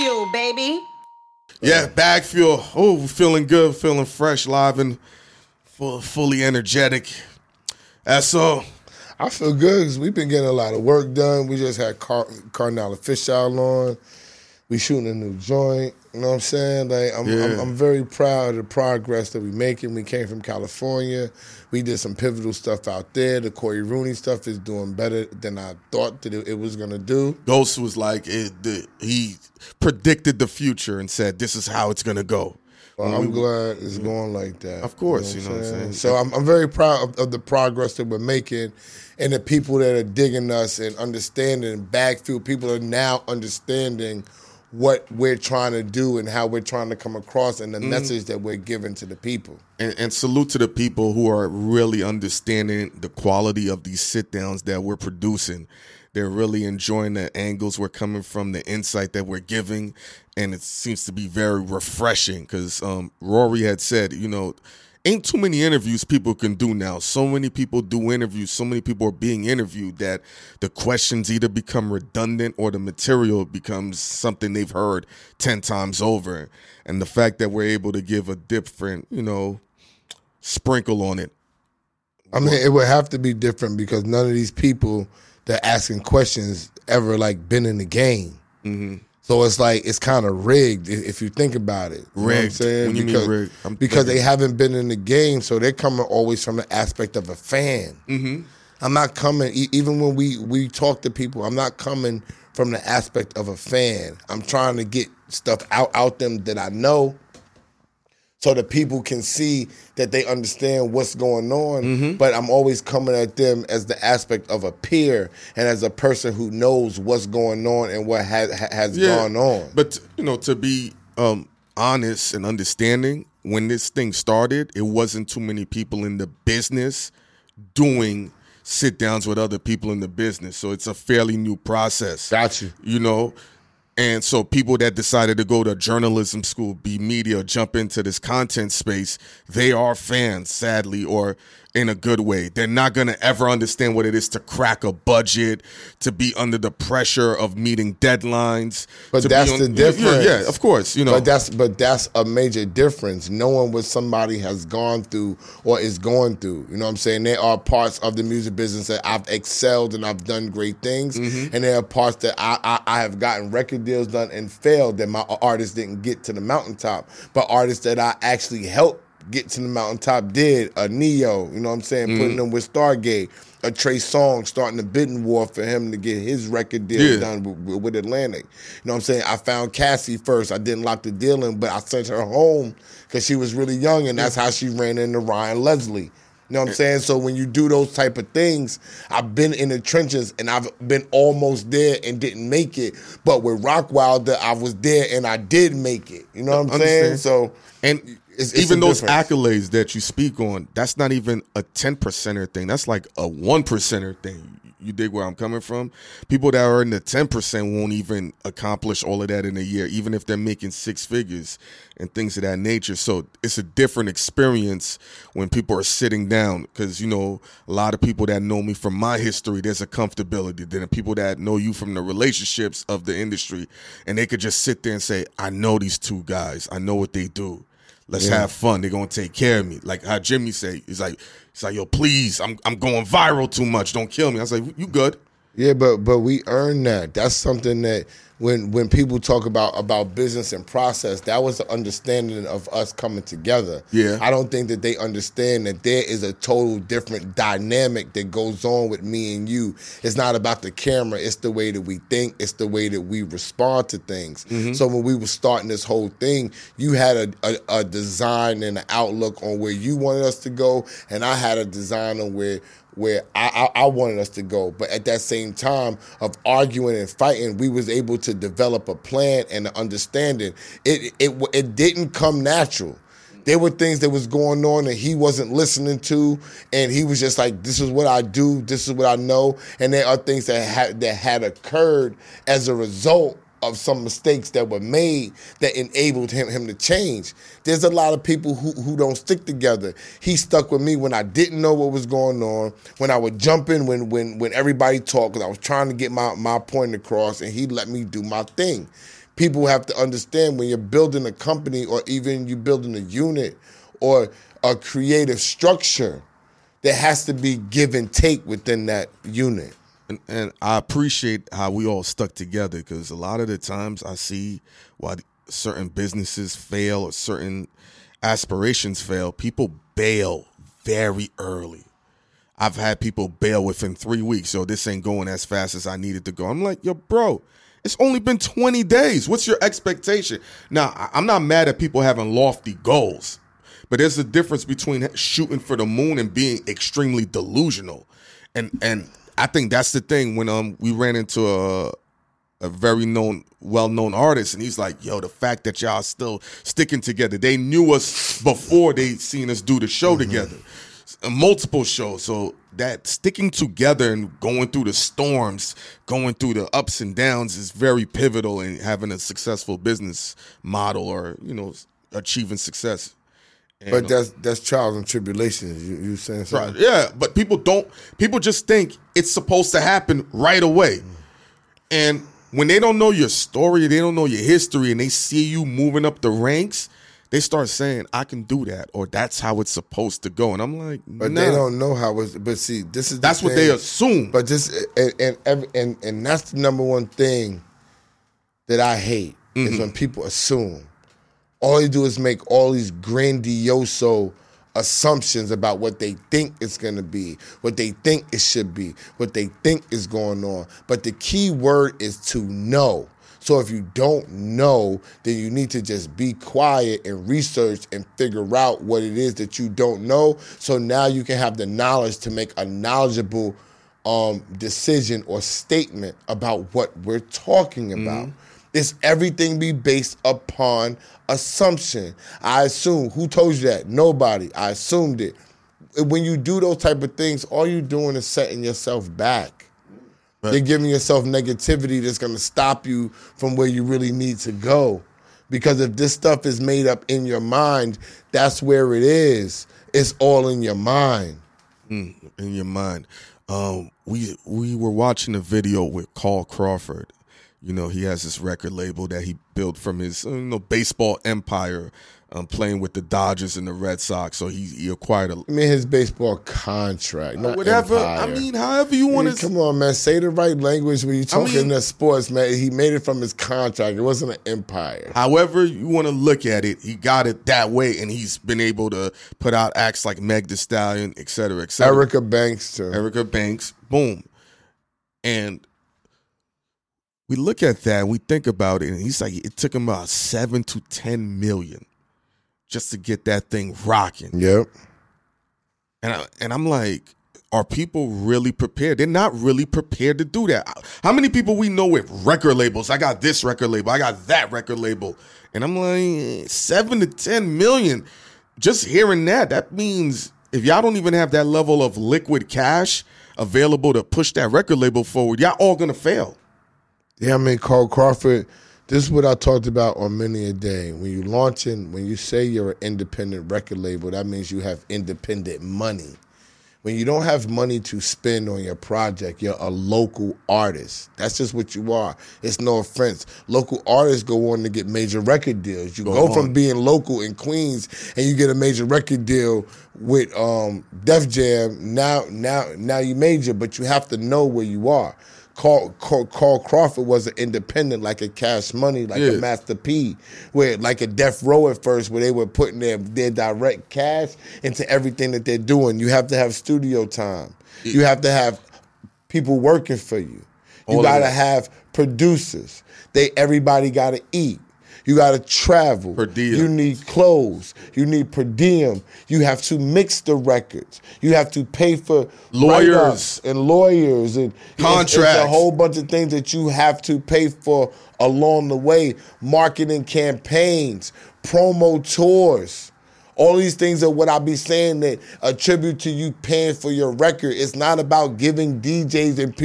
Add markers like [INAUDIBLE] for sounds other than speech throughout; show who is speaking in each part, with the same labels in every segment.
Speaker 1: fuel, baby.
Speaker 2: Yeah, bag fuel. Oh, feeling good, feeling fresh, live and full, fully energetic. That's all.
Speaker 3: I feel good because we've been getting a lot of work done. We just had Car- Cardinal Official on. We shooting a new joint. You know what I'm saying? Like I'm,
Speaker 2: Yeah.
Speaker 3: I'm, I'm very proud of the progress that we making. We came from California. We did some pivotal stuff out there. The Corey Rooney stuff is doing better than I thought that it, was gonna do.
Speaker 2: Ghost was like, it, the, he predicted the future and said, this is how it's going to go.
Speaker 3: Well, I'm glad it's going like that.
Speaker 2: Of course, you know what I'm saying?
Speaker 3: So I'm, I'm very proud of, of the progress that we're making and the people that are digging us and understanding Bag Fuel. People are now understanding what we're trying to do and how we're trying to come across and the
Speaker 2: Mm-hmm.
Speaker 3: message that we're giving to the people.
Speaker 2: and, and salute to the people who are really understanding the quality of these sit downs that we're producing. They're really enjoying the angles we're coming from, the insight that we're giving, and it seems to be very refreshing. Because um, Rory had said, you know, ain't too many interviews people can do now. So many people do interviews. So many people are being interviewed that the questions either become redundant or the material becomes something they've heard ten times over. And the fact that we're able to give a different, you know, sprinkle on it.
Speaker 3: I mean, it would have to be different because none of these people that asking questions ever like been in the game.
Speaker 2: Mm-hmm.
Speaker 3: So it's like it's kind of rigged if you think about it. You know what I'm
Speaker 2: Rigged.
Speaker 3: saying?
Speaker 2: When
Speaker 3: because,
Speaker 2: rigged, I'm
Speaker 3: because they haven't been in the game, so they're coming always from the aspect of a fan.
Speaker 2: Mm-hmm.
Speaker 3: I'm not coming even when we we talk to people. I'm not coming from the aspect of a fan. I'm trying to get stuff out out them that I know, so that people can see that they understand what's going on.
Speaker 2: Mm-hmm.
Speaker 3: But I'm always coming at them as the aspect of a peer and as a person who knows what's going on and what has has gone on.
Speaker 2: But you know, to be um, honest and understanding, when this thing started, it wasn't too many people in the business doing sit downs with other people in the business. So it's a fairly new process.
Speaker 3: Got you.
Speaker 2: You know. And so people that decided to go to journalism school, be media, jump into this content space, they are fans, sadly, or in a good way. They're not going to ever understand what it is to crack a budget, to be under the pressure of meeting deadlines.
Speaker 3: But that's
Speaker 2: on-
Speaker 3: the
Speaker 2: Yeah,
Speaker 3: difference.
Speaker 2: Yeah, of course. You know,
Speaker 3: But that's but that's a major difference. Knowing what somebody has gone through or is going through. You know what I'm saying? There are parts of the music business that I've excelled and I've done great things.
Speaker 2: Mm-hmm.
Speaker 3: And there are parts that I, I, I have gotten record deals done and failed that my artists didn't get to the mountaintop. But artists that I actually helped get to the mountaintop did. A Ne-Yo, you know what I'm saying?
Speaker 2: Mm-hmm.
Speaker 3: Putting them with Stargate. A Trey Songz starting the bidding war for him to get his record deal
Speaker 2: Yeah.
Speaker 3: done with, with Atlantic. You know what I'm saying? I found Cassie first. I didn't lock the deal in, but I sent her home because she was really young, and that's how she ran into Ryan Leslie. You know what I'm saying? So when you do those type of things, I've been in the trenches and I've been almost there and didn't make it. But with Rockwilder, I was there and I did make it. You know what I'm saying? So
Speaker 2: and
Speaker 3: it's- it's
Speaker 2: even those
Speaker 3: difference.
Speaker 2: accolades that you speak on, that's not even a 10 percenter thing. That's like a one percenter thing. You dig where I'm coming from? People that are in the 10% won't even accomplish all of that in a year, even if they're making six figures and things of that nature. So it's a different experience when people are sitting down because, you know, a lot of people that know me from my history, there's a comfortability. Then the people that know you from the relationships of the industry, and they could just sit there and say, I know these two guys, I know what they do. Let's
Speaker 3: Yeah.
Speaker 2: have fun. They're gonna take care of me. Like how Jimmy say, he's like, he's like, yo, please, I'm I'm going viral too much. Don't kill me. I was like, you good?
Speaker 3: Yeah, but but we earn that. That's something that when when people talk about about business and process, that was the understanding of us coming together.
Speaker 2: Yeah.
Speaker 3: I don't think that they understand that there is a total different dynamic that goes on with me and you. It's not about the camera, it's the way that we think, it's the way that we respond to things. Mm-hmm. So when we were starting this whole thing, you had a, a, a design and an outlook on where you wanted us to go, and I had a design on where where I, I, I wanted us to go. But at that same time of arguing and fighting, we was able to develop a plan and an understanding. It it it didn't come natural. There were things that was going on that he wasn't listening to, and he was just like, "This is what I do. This is what I know." And there are things that had that had occurred as a result of some mistakes that were made that enabled him him to change. There's a lot of people who who don't stick together. He stuck with me when I didn't know what was going on, when I would jump in when when when everybody talked, I was trying to get my my point across, and he let me do my thing. people have to understand when you're building a company or even you building a unit or a creative structure, there has to be give and take within that unit.
Speaker 2: And, and I appreciate how we all stuck together because a lot of the times I see why certain businesses fail or certain aspirations fail, people bail very early. I've had people bail within three weeks. Yo, this ain't going as fast as I needed to go. I'm like, yo, bro, it's only been 20 days. What's your expectation? Now, I'm not mad at people having lofty goals, but there's a difference between shooting for the moon and being extremely delusional. And and I think that's the thing when um we ran into a a very known, well-known artist, and he's like, "Yo, the fact that y'all still sticking together, they knew us before they seen us do the show mm-hmm. together, multiple shows. So that sticking together and going through the storms, going through the ups and downs, is very pivotal in having a successful business model or you know achieving success."
Speaker 3: And, but that's that's trials and tribulations. You you saying something?
Speaker 2: Right, yeah, but people don't. People just think it's supposed to happen right away, mm. and when they don't know your story, they don't know your history, and they see you moving up the ranks, they start saying, "I can do that," or "That's how it's supposed to go." And I'm like,
Speaker 3: but they don't know how it's. But see, this is
Speaker 2: that's
Speaker 3: the
Speaker 2: what they assume.
Speaker 3: But this and and every, and and that's the number one thing that I hate mm-hmm. is when people assume. All you do is make all these grandioso assumptions about what they think it's going to be, what they think it should be, what they think is going on. But the key word is to know. So if you don't know, then you need to just be quiet and research and figure out what it is that you don't know. So now you can have the knowledge to make a knowledgeable um, decision or statement about what we're talking about. Mm-hmm. It's everything be based upon assumption. I assume. Who told you that? Nobody. I assumed it. When you do those type of things, all you're doing is setting yourself back. Right. You're giving yourself negativity that's going to stop you from where you really need to go. Because if this stuff is made up in your mind, that's where it is. It's all in your mind.
Speaker 2: Mm, in your mind. Um, we we were watching a video with Carl Crawford, you know, he has this record label that he built from his you know baseball empire, um, playing with the Dodgers and the Red Sox. So he, he acquired a.
Speaker 3: I mean, his baseball contract, not
Speaker 2: whatever.
Speaker 3: Empire.
Speaker 2: I mean, however you want
Speaker 3: to. Come on, man. Say the right language when you're talking I mean, sports, man. He made it from his contract. It wasn't an empire.
Speaker 2: However you want to look at it, he got it that way, and he's been able to put out acts like Meg Thee Stallion, et cetera, et cetera.
Speaker 3: Erica Banks too.
Speaker 2: Erica Banks, boom, and we look at that and we think about it, and he's like, it took him about seven to ten million just to get that thing rocking.
Speaker 3: Yep.
Speaker 2: And I, and I'm like, are people really prepared? They're not really prepared to do that. How many people we know with record labels? I got this record label, I got that record label, and I'm like, seven to ten million. Just hearing that, that means if y'all don't even have that level of liquid cash available to push that record label forward, y'all all gonna fail.
Speaker 3: Yeah, I mean, Carl Crawford. This is what I talked about on many a day. When you launching, when you say you're an independent record label, that means you have independent money. When you don't have money to spend on your project, you're a local artist. That's just what you are. It's no offense. Local artists go on to get major record deals. You go, go from being local in Queens and you get a major record deal with um, Def Jam. Now, now, now you major, but you have to know where you are. Carl, Carl, Carl, Crawford was an independent, like a Cash Money, like yeah. a Master P, where like a Death Row at first, where they were putting their their direct cash into everything that they're doing. You have to have studio time. Yeah. You have to have people working for you. You got to have producers. They everybody got to eat. You got to travel.
Speaker 2: Per diem.
Speaker 3: You need clothes. You need per diem. You have to mix the records. You have to pay for
Speaker 2: lawyers
Speaker 3: and lawyers and
Speaker 2: contracts.
Speaker 3: It's, it's a whole bunch of things that you have to pay for along the way. Marketing campaigns, promo tours. All these things are what I be saying that attribute to you paying for your record. It's not about giving DJs and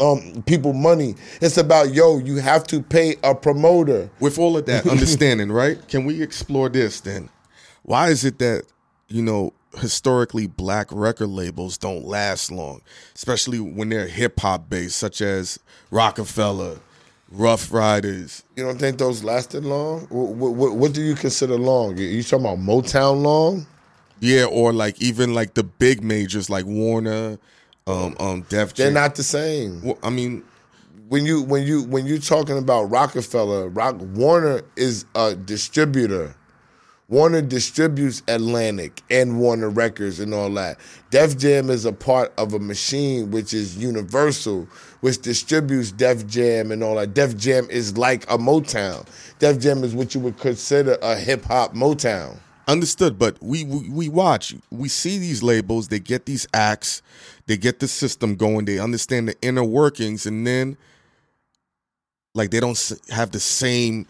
Speaker 3: um, people money. It's about yo, you have to pay a promoter.
Speaker 2: With all of that [LAUGHS] understanding, right? Can we explore this then? Why is it that you know historically black record labels don't last long, especially when they're hip hop based, such as Roc-A-Fella, Ruff Ryders.
Speaker 3: You don't think those lasted long? What, what, what do you consider long? You talking about Motown long?
Speaker 2: Yeah, or like even like the big majors like Warner, um, um, Def
Speaker 3: They're
Speaker 2: Jam.
Speaker 3: not the same.
Speaker 2: Well, I mean,
Speaker 3: when you when you when you talking about Roc-A-Fella, Rock Warner is a distributor. Warner distributes Atlantic and Warner Records and all that. Def Jam is a part of a machine which is Universal, which distributes Def Jam and all that. Def Jam is like a Motown. Def Jam is what you would consider a hip hop Motown.
Speaker 2: Understood. But we, we we watch, we see these labels. They get these acts, they get the system going. They understand the inner workings, and then like they don't have the same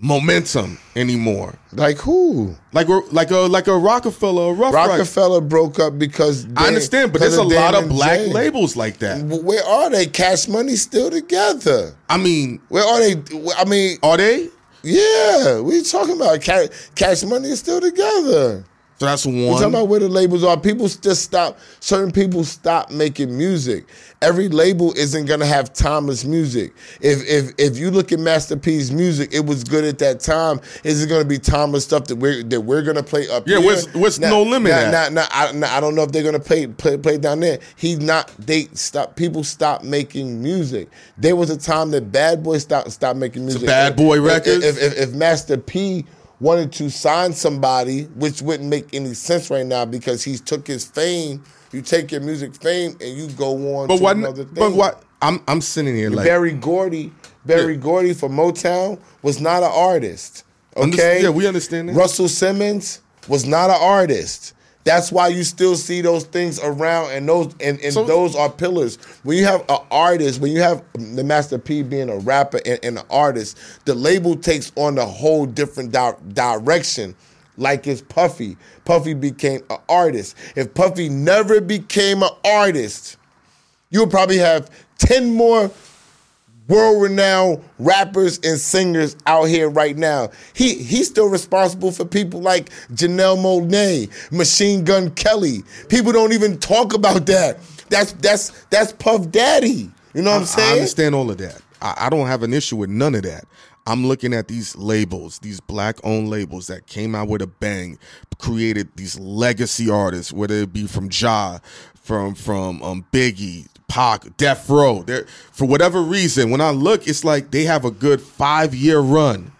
Speaker 2: momentum anymore.
Speaker 3: Like who?
Speaker 2: Like we're like a like a Roc-A-Fella, a.
Speaker 3: Roc-A-Fella broke up because
Speaker 2: I understand, but there's a lot of black
Speaker 3: Jay.
Speaker 2: labels like that.
Speaker 3: Where are they? Cash Money still together.
Speaker 2: I mean,
Speaker 3: Where are they? I mean,
Speaker 2: are they?
Speaker 3: Yeah, we talking about Cash, Cash Money is still together.
Speaker 2: So that's
Speaker 3: We're talking about where the labels are. People just stop. Certain people stop making music. Every label isn't gonna have timeless music. If if if you look at Master P's music, it was good at that time. Is it gonna be timeless stuff that we're that we're gonna play up
Speaker 2: Yeah,
Speaker 3: here?
Speaker 2: where's- where's No Limit
Speaker 3: Now, now, now, I, now, I don't know if they're gonna play, play play down there. He's not. They stop. People stop making music. There was a time that Bad Boy stopped stopped making music.
Speaker 2: Bad Boy
Speaker 3: If-
Speaker 2: Records?
Speaker 3: If, if, if Master P wanted to sign somebody, which wouldn't make any sense right now because he's took his fame. You take your music fame and you go on
Speaker 2: But
Speaker 3: to
Speaker 2: what?
Speaker 3: another thing.
Speaker 2: But what? I'm I'm sitting here like
Speaker 3: Berry Gordy, Berry Gordy for Motown was not an artist. Okay,
Speaker 2: yeah, we understand that.
Speaker 3: Russell Simmons was not an artist. That's why you still see those things around, and those and, and
Speaker 2: So-
Speaker 3: those are pillars. When you have an artist, when you have the Master P being a rapper and, and an artist, the label takes on a whole different di- direction. Like it's Puffy. Puffy became an artist. If Puffy never became an artist, you would probably have 10 more world-renowned rappers and singers out here right now. He he's still responsible for people like Janelle Monae, Machine Gun Kelly. People don't even talk about that. That's that's that's Puff Daddy. You know what I'm saying?
Speaker 2: I understand all of that. I, I don't have an issue with none of that. I'm looking at these labels, these black owned labels that came out with a bang, created these legacy artists, whether it be from Ja, from from um, Biggie, Pac, Death Row. They're, for whatever reason, when I look, it's like they have a good five year run,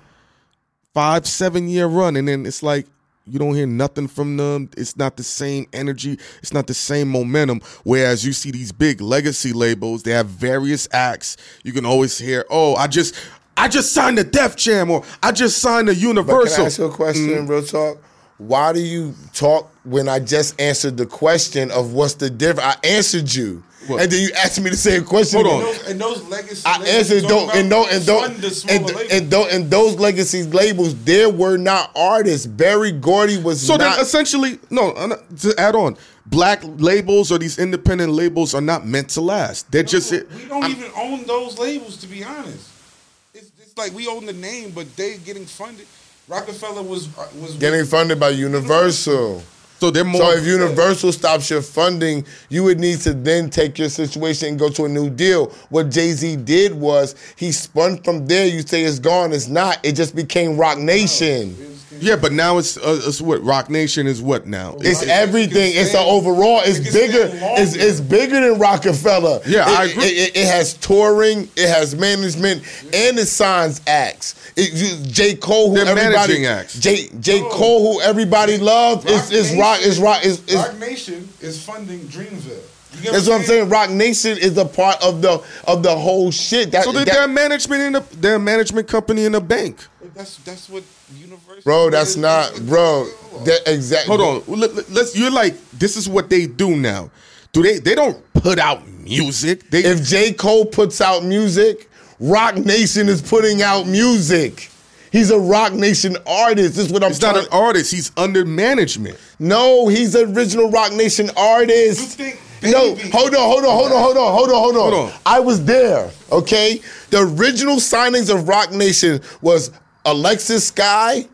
Speaker 2: five seven year run, and then it's like you don't hear nothing from them. It's not the same energy. It's not the same momentum. Whereas you see these big legacy labels, they have various acts. You can always hear, "Oh, I just, I just signed a Def Jam," or "I just signed a
Speaker 3: But can
Speaker 2: Universal."
Speaker 3: I ask you a question, mm. real talk? Why do you talk when I just answered the question of what's the difference? I answered you.
Speaker 2: What?
Speaker 3: And then you asked me the same question.
Speaker 2: Hold on.
Speaker 3: again.
Speaker 1: Those, and those legacy
Speaker 3: I
Speaker 1: labels
Speaker 3: answered
Speaker 1: don't
Speaker 3: and don't and don't
Speaker 1: fund the smaller
Speaker 3: and,
Speaker 1: labels.
Speaker 3: and, and those legacy labels there were not artists. Berry Gordy was
Speaker 2: So
Speaker 3: not.
Speaker 2: then, essentially, no. To add on, black labels or these independent labels are not meant to last. They're just.
Speaker 1: we don't even own those labels, to be honest. It's, it's like we own the name, but they getting funded. Roc-A-Fella was uh, was
Speaker 3: getting funded by Universal.
Speaker 2: So they're more.
Speaker 3: So if Universal stops your funding, you would need to then take your situation and go to a new deal. What Jay Z did was he spun from there. You say it's gone, it's not. It just became Roc Nation.
Speaker 2: Yeah, but now it's uh, it's what Roc Nation is. What now?
Speaker 3: It's
Speaker 1: It
Speaker 3: everything. It's the overall. It's bigger. It's, it's bigger than Roc-A-Fella.
Speaker 2: Yeah,
Speaker 3: it,
Speaker 2: I agree.
Speaker 3: It, it- it has touring. It has management, and it signs acts. It, you, J Cole, who
Speaker 2: They're
Speaker 3: everybody
Speaker 2: managing acts.
Speaker 3: J J. Cole, who everybody loves, is is rock. Is rock. Is, is
Speaker 1: Roc Nation is funding Dreamville. You get
Speaker 3: That's what I'm saying. Roc Nation is a part of the of the whole shit. That,
Speaker 2: so they're,
Speaker 3: that-
Speaker 2: they're management in a they're management company in a bank.
Speaker 1: But That's that's what Universal.
Speaker 3: bro, that's
Speaker 1: is-
Speaker 3: not, bro. That exactly.
Speaker 2: Hold on, let, us You're like this is what they do now. Do they? They don't put out music. They
Speaker 3: If J Cole puts out music, Roc Nation is putting out music. He's a Roc Nation artist. This is what I'm
Speaker 2: He's not an artist. He's under management.
Speaker 3: no, he's an original Roc Nation artist.
Speaker 1: You think
Speaker 3: No, hold on, hold on, hold on, hold on, hold on, hold on.
Speaker 2: Hold on.
Speaker 3: I was there. Okay, the original signings of Roc Nation was Alexis Sky,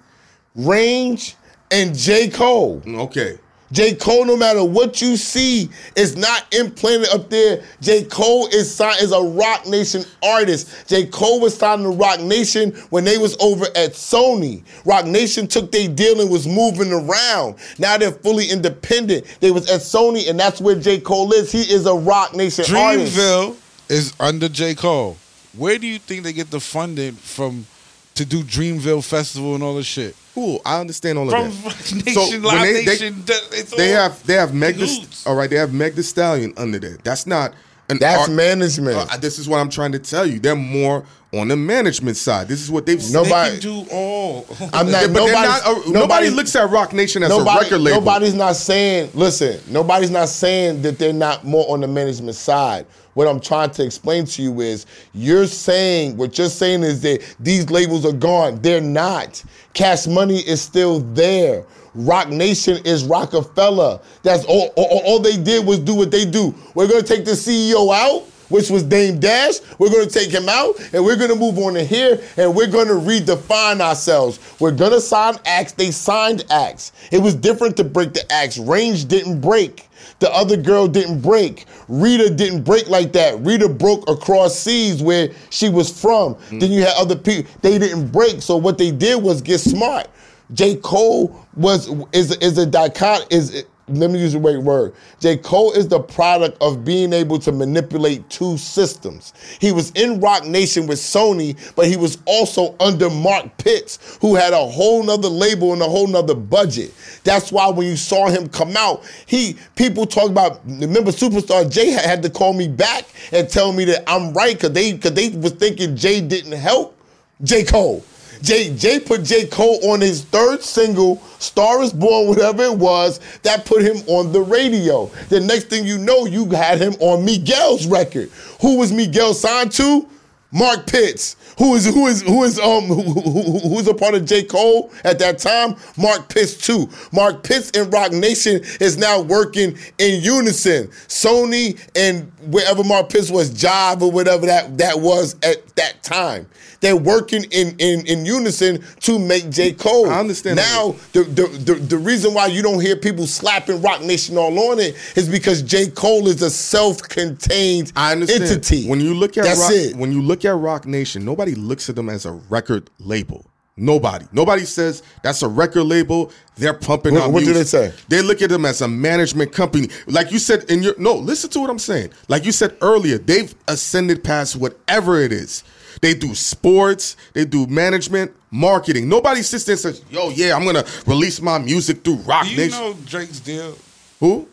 Speaker 3: Range, and J Cole.
Speaker 2: Okay.
Speaker 3: J. Cole, no matter what you see, is not implanted up there. J. Cole is signed is a Roc Nation artist. J. Cole was signed to Roc Nation when they was over at Sony. Roc Nation took their deal and was moving around. Now they're fully independent. They was at Sony, and that's where J. Cole is. He is a Roc Nation artist.
Speaker 1: Dreamville is under J. Cole. Where do you think they get the funding from to do Dreamville Festival and all this shit?
Speaker 2: Cool, I understand all of
Speaker 1: From
Speaker 2: that.
Speaker 1: Rock [LAUGHS]
Speaker 2: So,
Speaker 1: Nation,
Speaker 2: when
Speaker 1: Live
Speaker 2: they- they-
Speaker 1: Nation. that- it's
Speaker 2: They have they have Meg the, all right. They have Meg the Stallion under there. That's not an
Speaker 3: That's
Speaker 2: art-
Speaker 3: management.
Speaker 2: Uh, this is what I'm trying to tell you. They're more on the management side. This is what they've
Speaker 3: No,
Speaker 1: They
Speaker 3: Nobody-
Speaker 1: can do all. [LAUGHS]
Speaker 3: I'm
Speaker 2: Yeah,
Speaker 3: not.
Speaker 2: but they're not, uh, nobody,
Speaker 3: nobody
Speaker 2: looks at Roc Nation as a record label.
Speaker 3: Nobody's not saying, listen, nobody's not saying that they're not more on the management side. What I'm trying to explain to you is you're saying, what you're saying is that these labels are gone. They're not. Cash Money is still there. Roc Nation is Roc-A-Fella. That's all, all, all they did was do what they do. We're going to take the CEO out which was Dame Dash. We're going to take him out and we're going to move on to here and we're going to redefine ourselves. We're going to sign acts. They signed acts. It was different to break the acts. Range didn't break. The other girl didn't break. Rita didn't break like that. Rita broke across seas where she was from. Mm. Then you had other people. They didn't break. So what they did was get smart. J. Cole was is is a dicot is let me use the right word. J. Cole is the product of being able to manipulate two systems. He was in Roc Nation with Sony, but he was also under Mark Pitts, who had a whole nother label and a whole nother budget. That's why when you saw him come out, he people talk about remember Superstar Jay had- to call me back and tell me that I'm right because they because they was thinking Jay didn't help J. Cole. Jay, Jay put J. Cole on his third single, Star is Born, whatever it was, that put him on the radio. The next thing you know, you had him on Miguel's record. Who was Miguel signed to? Mark Pitts, who is who is who is um who, who, who- who's a part of J. Cole at that time? Mark Pitts too. Mark Pitts and Roc Nation is now working in unison. Sony and wherever Mark Pitts was, Jive or whatever that that was at that time. They're working in, in, in unison to make J. Cole.
Speaker 2: I understand
Speaker 3: Now, the, the, the, the reason why you don't hear people slapping Rock Nation all on it is because J. Cole is a self-contained
Speaker 2: I understand.
Speaker 3: entity.
Speaker 2: When you look at
Speaker 3: That's
Speaker 2: Rock,
Speaker 3: it.
Speaker 2: when you look at Roc Nation, nobody looks at them as a record label. Nobody. Nobody says that's a record label. They're pumping
Speaker 3: What-
Speaker 2: out
Speaker 3: what do they say?
Speaker 2: They look at them as a management company. Like you said in your no, listen to what I'm saying. Like you said earlier, they've ascended past whatever it is. They do sports, they do management, marketing. Nobody sits there and says, "Yo, yeah, I'm gonna release my music through Rock
Speaker 1: Do you
Speaker 2: Nation."
Speaker 1: know Drake's deal?
Speaker 2: Who?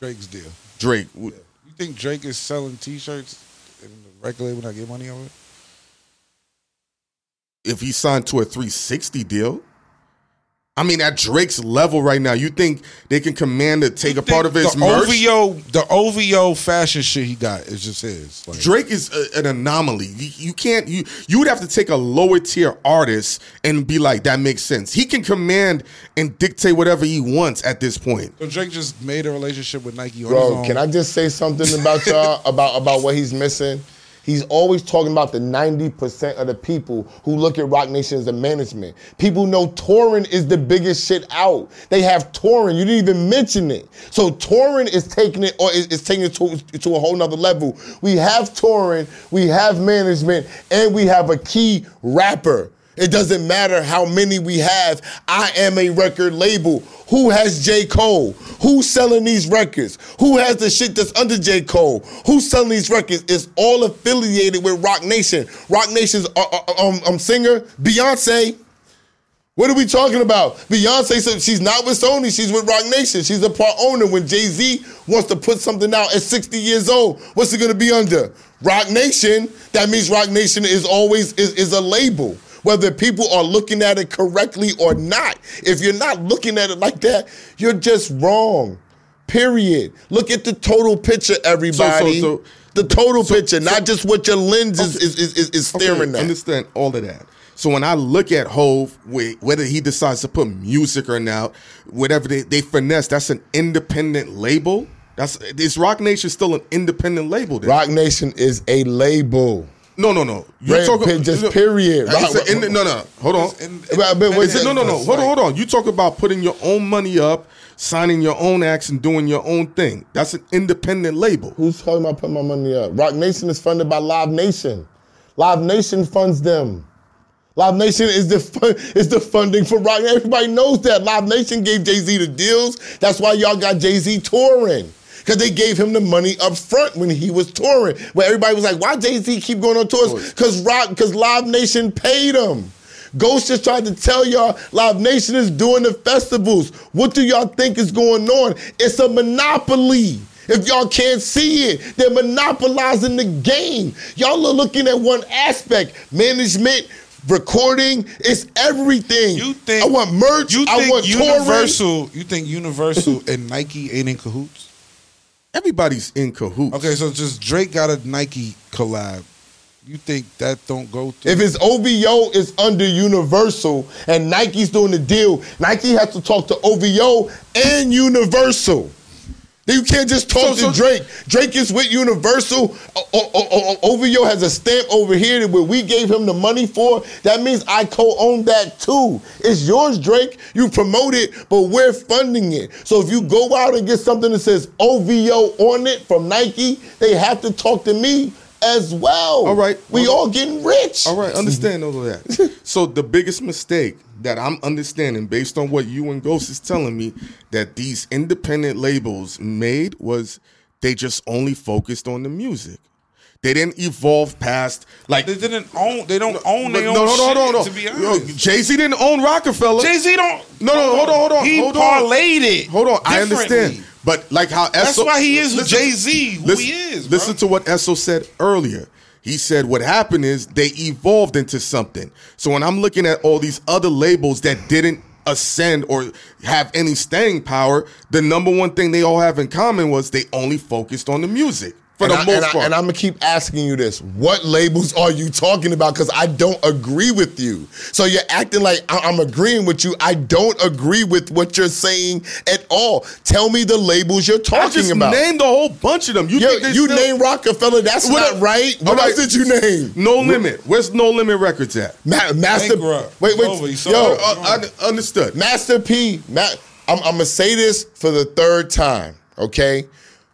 Speaker 1: Drake's deal.
Speaker 2: Drake.
Speaker 1: You think Drake is selling T-shirts and the record label not get money on it?
Speaker 2: if he signed to a 360 deal. I mean, at Drake's level right now, you think they can command to take a part of his
Speaker 1: the
Speaker 2: merch?
Speaker 1: OVO, the OVO fashion shit he got is just his. Like,
Speaker 2: Drake is a, an anomaly. You, you can't. You you would have to take a lower tier artist and be like, that makes sense. He can command and dictate whatever he wants at this point.
Speaker 1: so Drake just made a relationship with Nike on his
Speaker 3: Bro,
Speaker 1: own.
Speaker 3: can I just say something about y'all [LAUGHS] about about what he's missing? He's always talking about the 90% of the people who look at Roc Nation as a management. People know touring is the biggest shit out. They have touring. You didn't even mention it. So touring is taking it or is, is taking it to, to a whole nother level. We have touring, we have management, and we have a key rapper. It doesn't matter how many we have. I am a record label. Who has J. Cole? Who's selling these records? Who has the shit that's under J. Cole? Who's selling these records? It's all affiliated with Roc Nation. Roc Nation's uh, uh, um, um, singer, Beyonce. What are we talking about? Beyonce said she's not with Sony, she's with Roc Nation. She's a part owner. When Jay Z wants to put something out at 60 years old, what's it gonna be under? Roc Nation. That means Roc Nation is always is, is a label. Whether people are looking at it correctly or not. If you're not looking at it like that, you're just wrong. Period. Look at the total picture, everybody.
Speaker 2: so-
Speaker 3: the total picture, not just what your lens is, is, is, is, is staring
Speaker 2: Okay,
Speaker 3: at.
Speaker 2: Understand all of that. So when I look at Hove, whether he decides to put music or not, whatever they, they finesse, that's an independent label. That's is Roc Nation still an independent label? Then?
Speaker 3: Roc Nation is a label.
Speaker 2: No, no, no. You
Speaker 3: Right, pe- just period.
Speaker 2: I said
Speaker 3: Right.
Speaker 2: in the- no, no. Hold on.
Speaker 1: In-
Speaker 3: what-
Speaker 2: Is it- no, no, no. Hold on, hold on. You talk about putting your own money up, signing your own acts, and doing your own thing. That's an independent label.
Speaker 3: Who's talking about putting my money up? Roc Nation is funded by Live Nation. Live Nation funds them. Live Nation is the fun, is the funding for Rock. Everybody knows that Live Nation gave Jay Z the deals. That's why y'all got Jay Z touring because they gave him the money up front when he was touring. Where everybody was like, "Why Jay Z keep going on tours?" Because Rock, because Live Nation paid him. Ghost just tried to tell y'all Live Nation is doing the festivals. What do y'all think is going on? It's a monopoly. If y'all can't see it, they're monopolizing the game. Y'all are looking at one aspect management, recording, it's everything.
Speaker 1: You think
Speaker 3: I want merch,
Speaker 1: You
Speaker 3: I
Speaker 1: think
Speaker 3: want touring.
Speaker 1: Universal? You think Universal and Nike ain't in cahoots?
Speaker 2: Everybody's in cahoots.
Speaker 1: Okay, so just Drake got a Nike collab. You think that don't go through?
Speaker 3: If it's OVO, it's under Universal, and Nike's doing the deal. Nike has to talk to OVO and Universal. You can't just talk
Speaker 2: So-
Speaker 3: to
Speaker 2: so-
Speaker 3: Drake. Drake is with Universal. O- O- O- has a stamp over here that where we gave him the money for. That means I co-own that too. It's yours, Drake. You promote it, but we're funding it. So if you go out and get something that says OVO on it from Nike, they have to talk to me as well.
Speaker 2: All right.
Speaker 3: We
Speaker 2: Hold
Speaker 3: all getting rich.
Speaker 2: All right, understand all of that. [LAUGHS] so the biggest mistake that I'm understanding based on what you and Ghost is telling me that these independent labels made was they just only focused on the music. They didn't evolve past like
Speaker 1: they didn't own. They don't own
Speaker 2: no,
Speaker 1: their
Speaker 2: no,
Speaker 1: own
Speaker 2: no,
Speaker 1: shit.
Speaker 2: no, no,
Speaker 1: To be
Speaker 2: no.
Speaker 1: honest,
Speaker 2: Jay Z didn't own Roc-A-Fella.
Speaker 1: Jay Z don't.
Speaker 2: No, no, hold on, hold on,
Speaker 1: He
Speaker 2: hold on.
Speaker 1: parlayed it.
Speaker 2: Hold on, I understand, but like how
Speaker 1: That's
Speaker 2: Esso-
Speaker 1: why he is
Speaker 2: listen-
Speaker 1: Jay-Z, who
Speaker 2: listen,
Speaker 1: he is, bro.
Speaker 2: Listen to what Esso said earlier. He said what happened is they evolved into something. So when I'm looking at all these other labels that didn't ascend or have any staying power, the number one thing they all have in common was they only focused on the music for
Speaker 3: and
Speaker 2: the
Speaker 3: I,
Speaker 2: most
Speaker 3: and I-
Speaker 2: part.
Speaker 3: and I'm gonna keep asking you this: What labels are you talking about? Because I don't agree with you. So you're acting like I- I'm agreeing with you. I don't agree with what you're saying at all. Tell me the labels you're
Speaker 2: I
Speaker 3: talking
Speaker 2: just
Speaker 3: about.
Speaker 2: named a whole bunch of them. You
Speaker 3: Yo,
Speaker 2: think
Speaker 3: you
Speaker 2: still-
Speaker 3: name Roc-A-Fella. That's
Speaker 2: What
Speaker 3: not
Speaker 2: up?
Speaker 3: right.
Speaker 2: All
Speaker 3: What
Speaker 2: right.
Speaker 3: else did you name?
Speaker 2: No Limit. Where's No Limit Records at?
Speaker 3: Ma- Master.
Speaker 1: Bankrupt.
Speaker 3: Wait, wait.
Speaker 1: Over,
Speaker 3: yo,
Speaker 2: uh, I understood.
Speaker 3: Master P. Ma- I'm, I'm gonna say this for the third time, okay?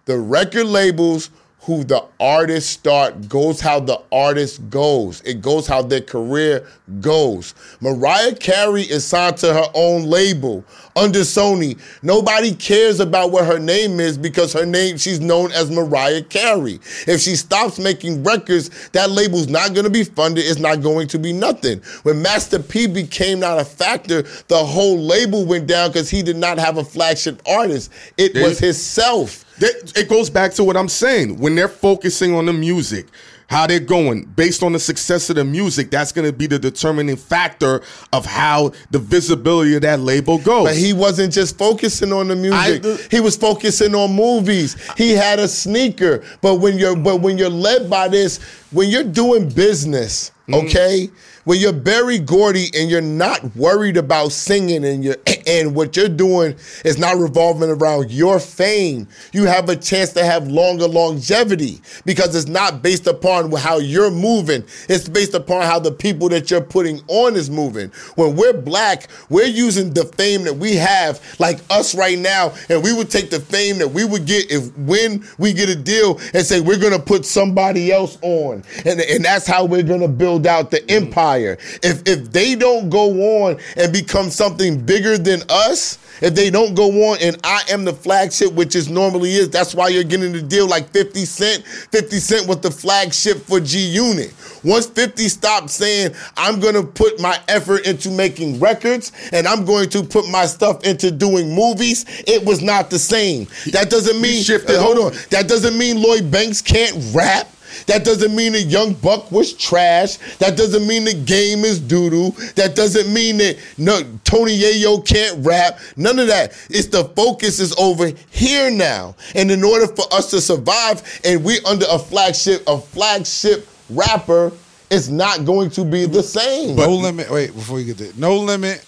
Speaker 3: The record labels who the artist start goes how the artist goes. It goes how their career goes. Mariah Carey is signed to her own label under Sony. Nobody cares about what her name is because her name, she's known as Mariah Carey. If she stops making records, that label's not gonna be funded, it's not going to be nothing. When Master P became not a factor, the whole label went down because he did not have a flagship artist. It was himself.
Speaker 2: It goes back to what I'm saying. When they're focusing on the music, how they're going, based on the success of the music, that's going to be the determining factor of how the visibility of that label goes.
Speaker 3: But he wasn't just focusing on the music.
Speaker 2: I-
Speaker 3: he was focusing on movies. He had a sneaker. But when you're but when you're led by this, when you're doing business,
Speaker 2: Mm-hmm.
Speaker 3: okay? When you're Berry Gordy and you're not worried about singing and you [CLEARS THROAT] and what you're doing is not revolving around your fame, you have a chance to have longer longevity because it's not based upon how you're moving. It's based upon how the people that you're putting on is moving. When we're black, we're using the fame that we have, like us right now, and we would take the fame that we would get if when we get a deal and say we're gonna put somebody else on. And, and that's how we're gonna build out the empire. If if they don't go on and become something bigger than us, if they don't go on and I am the flagship, which is normally is, that's why you're getting the deal like 50 Cent. 50 Cent was the flagship for G Unit. Once 50 stopped saying, I'm gonna put my effort into making records and I'm going to put my stuff into doing movies, it was not the same. That doesn't mean
Speaker 2: shifted
Speaker 3: hold on. That doesn't mean Lloyd Banks can't rap. That doesn't mean that Young Buck was trash. That doesn't mean the game is doodoo. That doesn't mean that no Tony Yayo can't rap. None of that. It's the focus is over here now. And in order for us to survive, and we under a flagship, a flagship rapper, it's not going to be the same.
Speaker 1: no limit. Wait, before you get there, no limit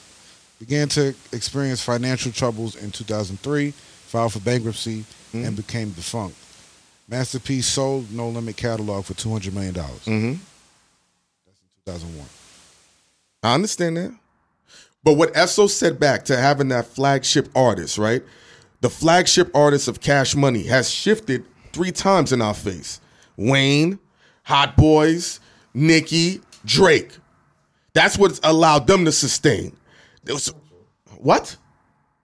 Speaker 1: began to experience financial troubles in 2003, filed for bankruptcy,
Speaker 2: Mm-hmm.
Speaker 1: and became defunct. Master P sold No Limit catalog for 200 million dollars. Mm-hmm. That's in 2001.
Speaker 2: I understand that. But what Esso said back to having that flagship artist, right? The flagship artist of Cash Money has shifted three times in our face. Wayne, Hot Boys, Nicki, Drake. That's what's allowed them to sustain. It was, what?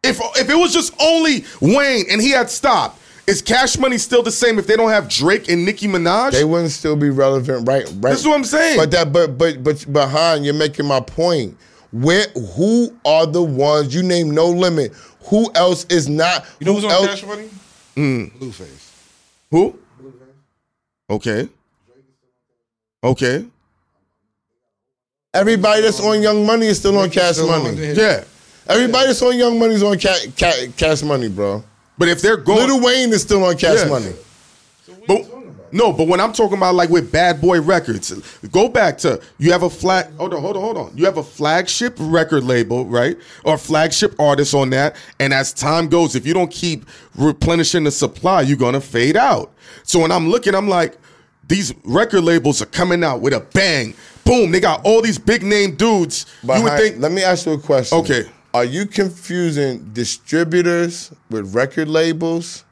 Speaker 2: If if it was just only Wayne and he had stopped, is Cash Money still the same if they don't have Drake and Nicki Minaj?
Speaker 3: They wouldn't still be relevant, right? Right.
Speaker 2: That's what I'm saying.
Speaker 3: But that, but but but behind, you're making my point. Where who are the ones you name? No limit. Who else is not?
Speaker 1: You know
Speaker 3: who
Speaker 1: who's on
Speaker 3: else-
Speaker 1: Cash Money?
Speaker 2: Mm.
Speaker 1: Blueface.
Speaker 2: Who? Blueface. Okay. Okay.
Speaker 3: Everybody that's on Young Money is still on Cash
Speaker 1: still
Speaker 3: Money.
Speaker 1: there.
Speaker 2: Yeah.
Speaker 3: Everybody that's on Young Money is on ca- ca- Cash Money, bro.
Speaker 2: But if they're going
Speaker 3: Little Wayne is still on Cash
Speaker 2: Yeah.
Speaker 3: Money.
Speaker 2: But no, but when I'm talking about like with Bad Boy Records, go back to you have a flag. Hold on, hold on, hold on. You have a flagship record label, right, or flagship artist on that. And as time goes, if you don't keep replenishing the supply, you're gonna fade out. So when I'm looking, I'm like, these record labels are coming out with a bang, boom. They got all these big name dudes. you would think,
Speaker 3: let me ask you a question.
Speaker 2: Okay.
Speaker 3: Are you confusing distributors with record labels?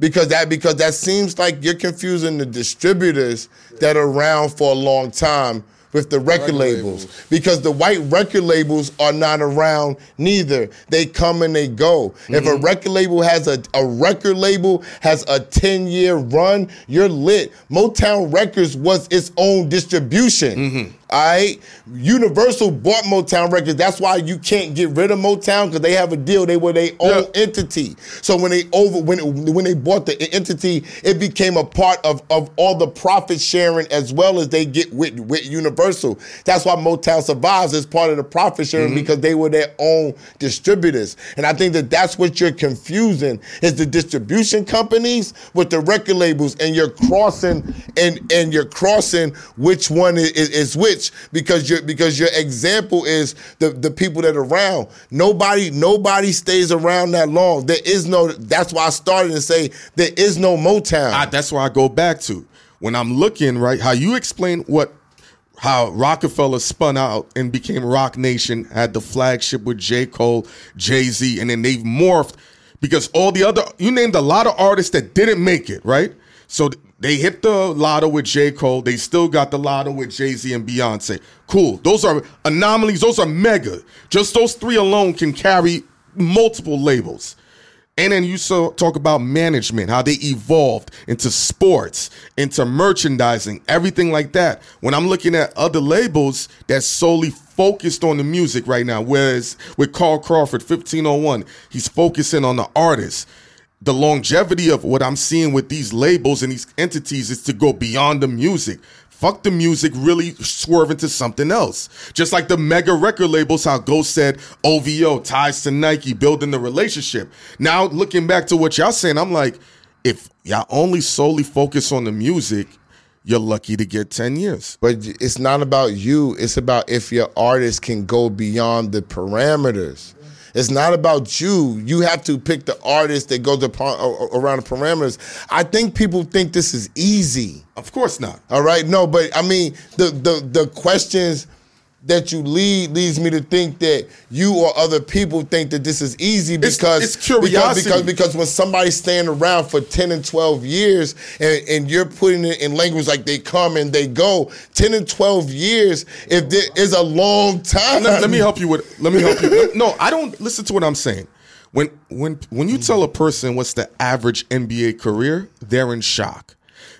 Speaker 3: Because that because that seems like you're confusing the distributors that are around for a long time with the record,
Speaker 1: Record
Speaker 3: labels.
Speaker 1: labels.
Speaker 3: Because the white record labels are not around neither. They come and they go. If
Speaker 2: Mm-hmm.
Speaker 3: a record label has a, a record label has a 10 year run, you're lit. Motown Records was its own distribution.
Speaker 2: Mm-hmm.
Speaker 3: All right. Universal bought Motown Records. That's why you can't get rid of Motown because they have a deal. They were their own
Speaker 2: Yeah.
Speaker 3: entity. So when they over when when they bought the entity, it became a part of, of all the profit sharing as well as they get with, with Universal. That's why Motown survives as part of the profit sharing mm-hmm. because they were their own distributors. And I think that that's what you're confusing is the distribution companies with the record labels, and you're crossing and and you're crossing which one is, is, is which because your because your example is the the people that are around. Nobody nobody stays around that long. There is no. That's why I started to say there is no Motown.
Speaker 2: I, that's why I go back to when I'm looking right how you explain what how Roc-A-Fella spun out and became Roc Nation had the flagship with J Cole, Jay Z, and then they've morphed because all the other you named a lot of artists that didn't make it right. So they hit the lotto with J Cole. They still got the lotto with Jay Z and Beyonce. Cool. Those are anomalies. Those are mega. Just those three alone can carry multiple labels. And then you so talk about management, how they evolved into sports, into merchandising, everything like that. When I'm looking at other labels that's solely focused on the music right now, whereas with Carl Crawford, 1501, he's focusing on the artist. The longevity of what I'm seeing with these labels and these entities is to go beyond the music. Fuck the music, really swerve into something else. Just like the mega record labels, how Ghost said OVO ties to Nike, building the relationship. Now, looking back to what y'all saying, I'm like, if y'all only solely focus on the music, you're lucky to get 10 years.
Speaker 3: But it's not about you. It's about if your artist can go beyond the parameters. It's not about you. You have to pick the artist that goes upon, around the parameters. I think people think this is easy.
Speaker 2: Of course not.
Speaker 3: All right, no, but I mean the the the questions that you lead leads me to think that you or other people think that this is easy
Speaker 2: It's-
Speaker 3: because
Speaker 2: it's curiosity.
Speaker 3: because because, because when somebody's staying around for 10 and 12 years and, and you're putting it in language like they come and they go 10 and 12 years if there is a long time
Speaker 2: let, let me help you with let me help you. [LAUGHS] No i don't listen to what i'm saying. When when when you tell a person what's the average nba career they're in shock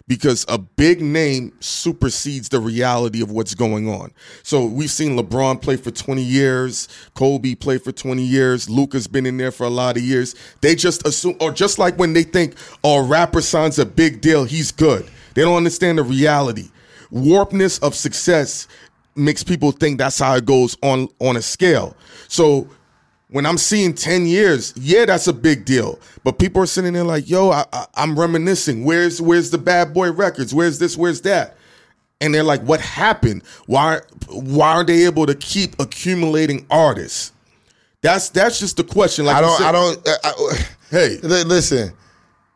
Speaker 2: because a big name supersedes the reality of what's going on. So we've seen lebron play for 20 years kobe play for 20 years Luka's been in there for a lot of years. They just assume or just like when they think oh rapper signs a big deal he's good. They don't understand the reality. Warpness of success makes people think that's how it goes on on a scale. So when I'm seeing 10 years, yeah, that's a big deal. But people are sitting there like, yo, I, I, I'm reminiscing. Where's where's the bad boy records? Where's this? Where's that? And they're like, what happened? Why why are they able to keep accumulating artists? That's that's just the question. Like
Speaker 3: I don't
Speaker 2: said-
Speaker 3: I don't I, I-
Speaker 2: Hey.
Speaker 3: listen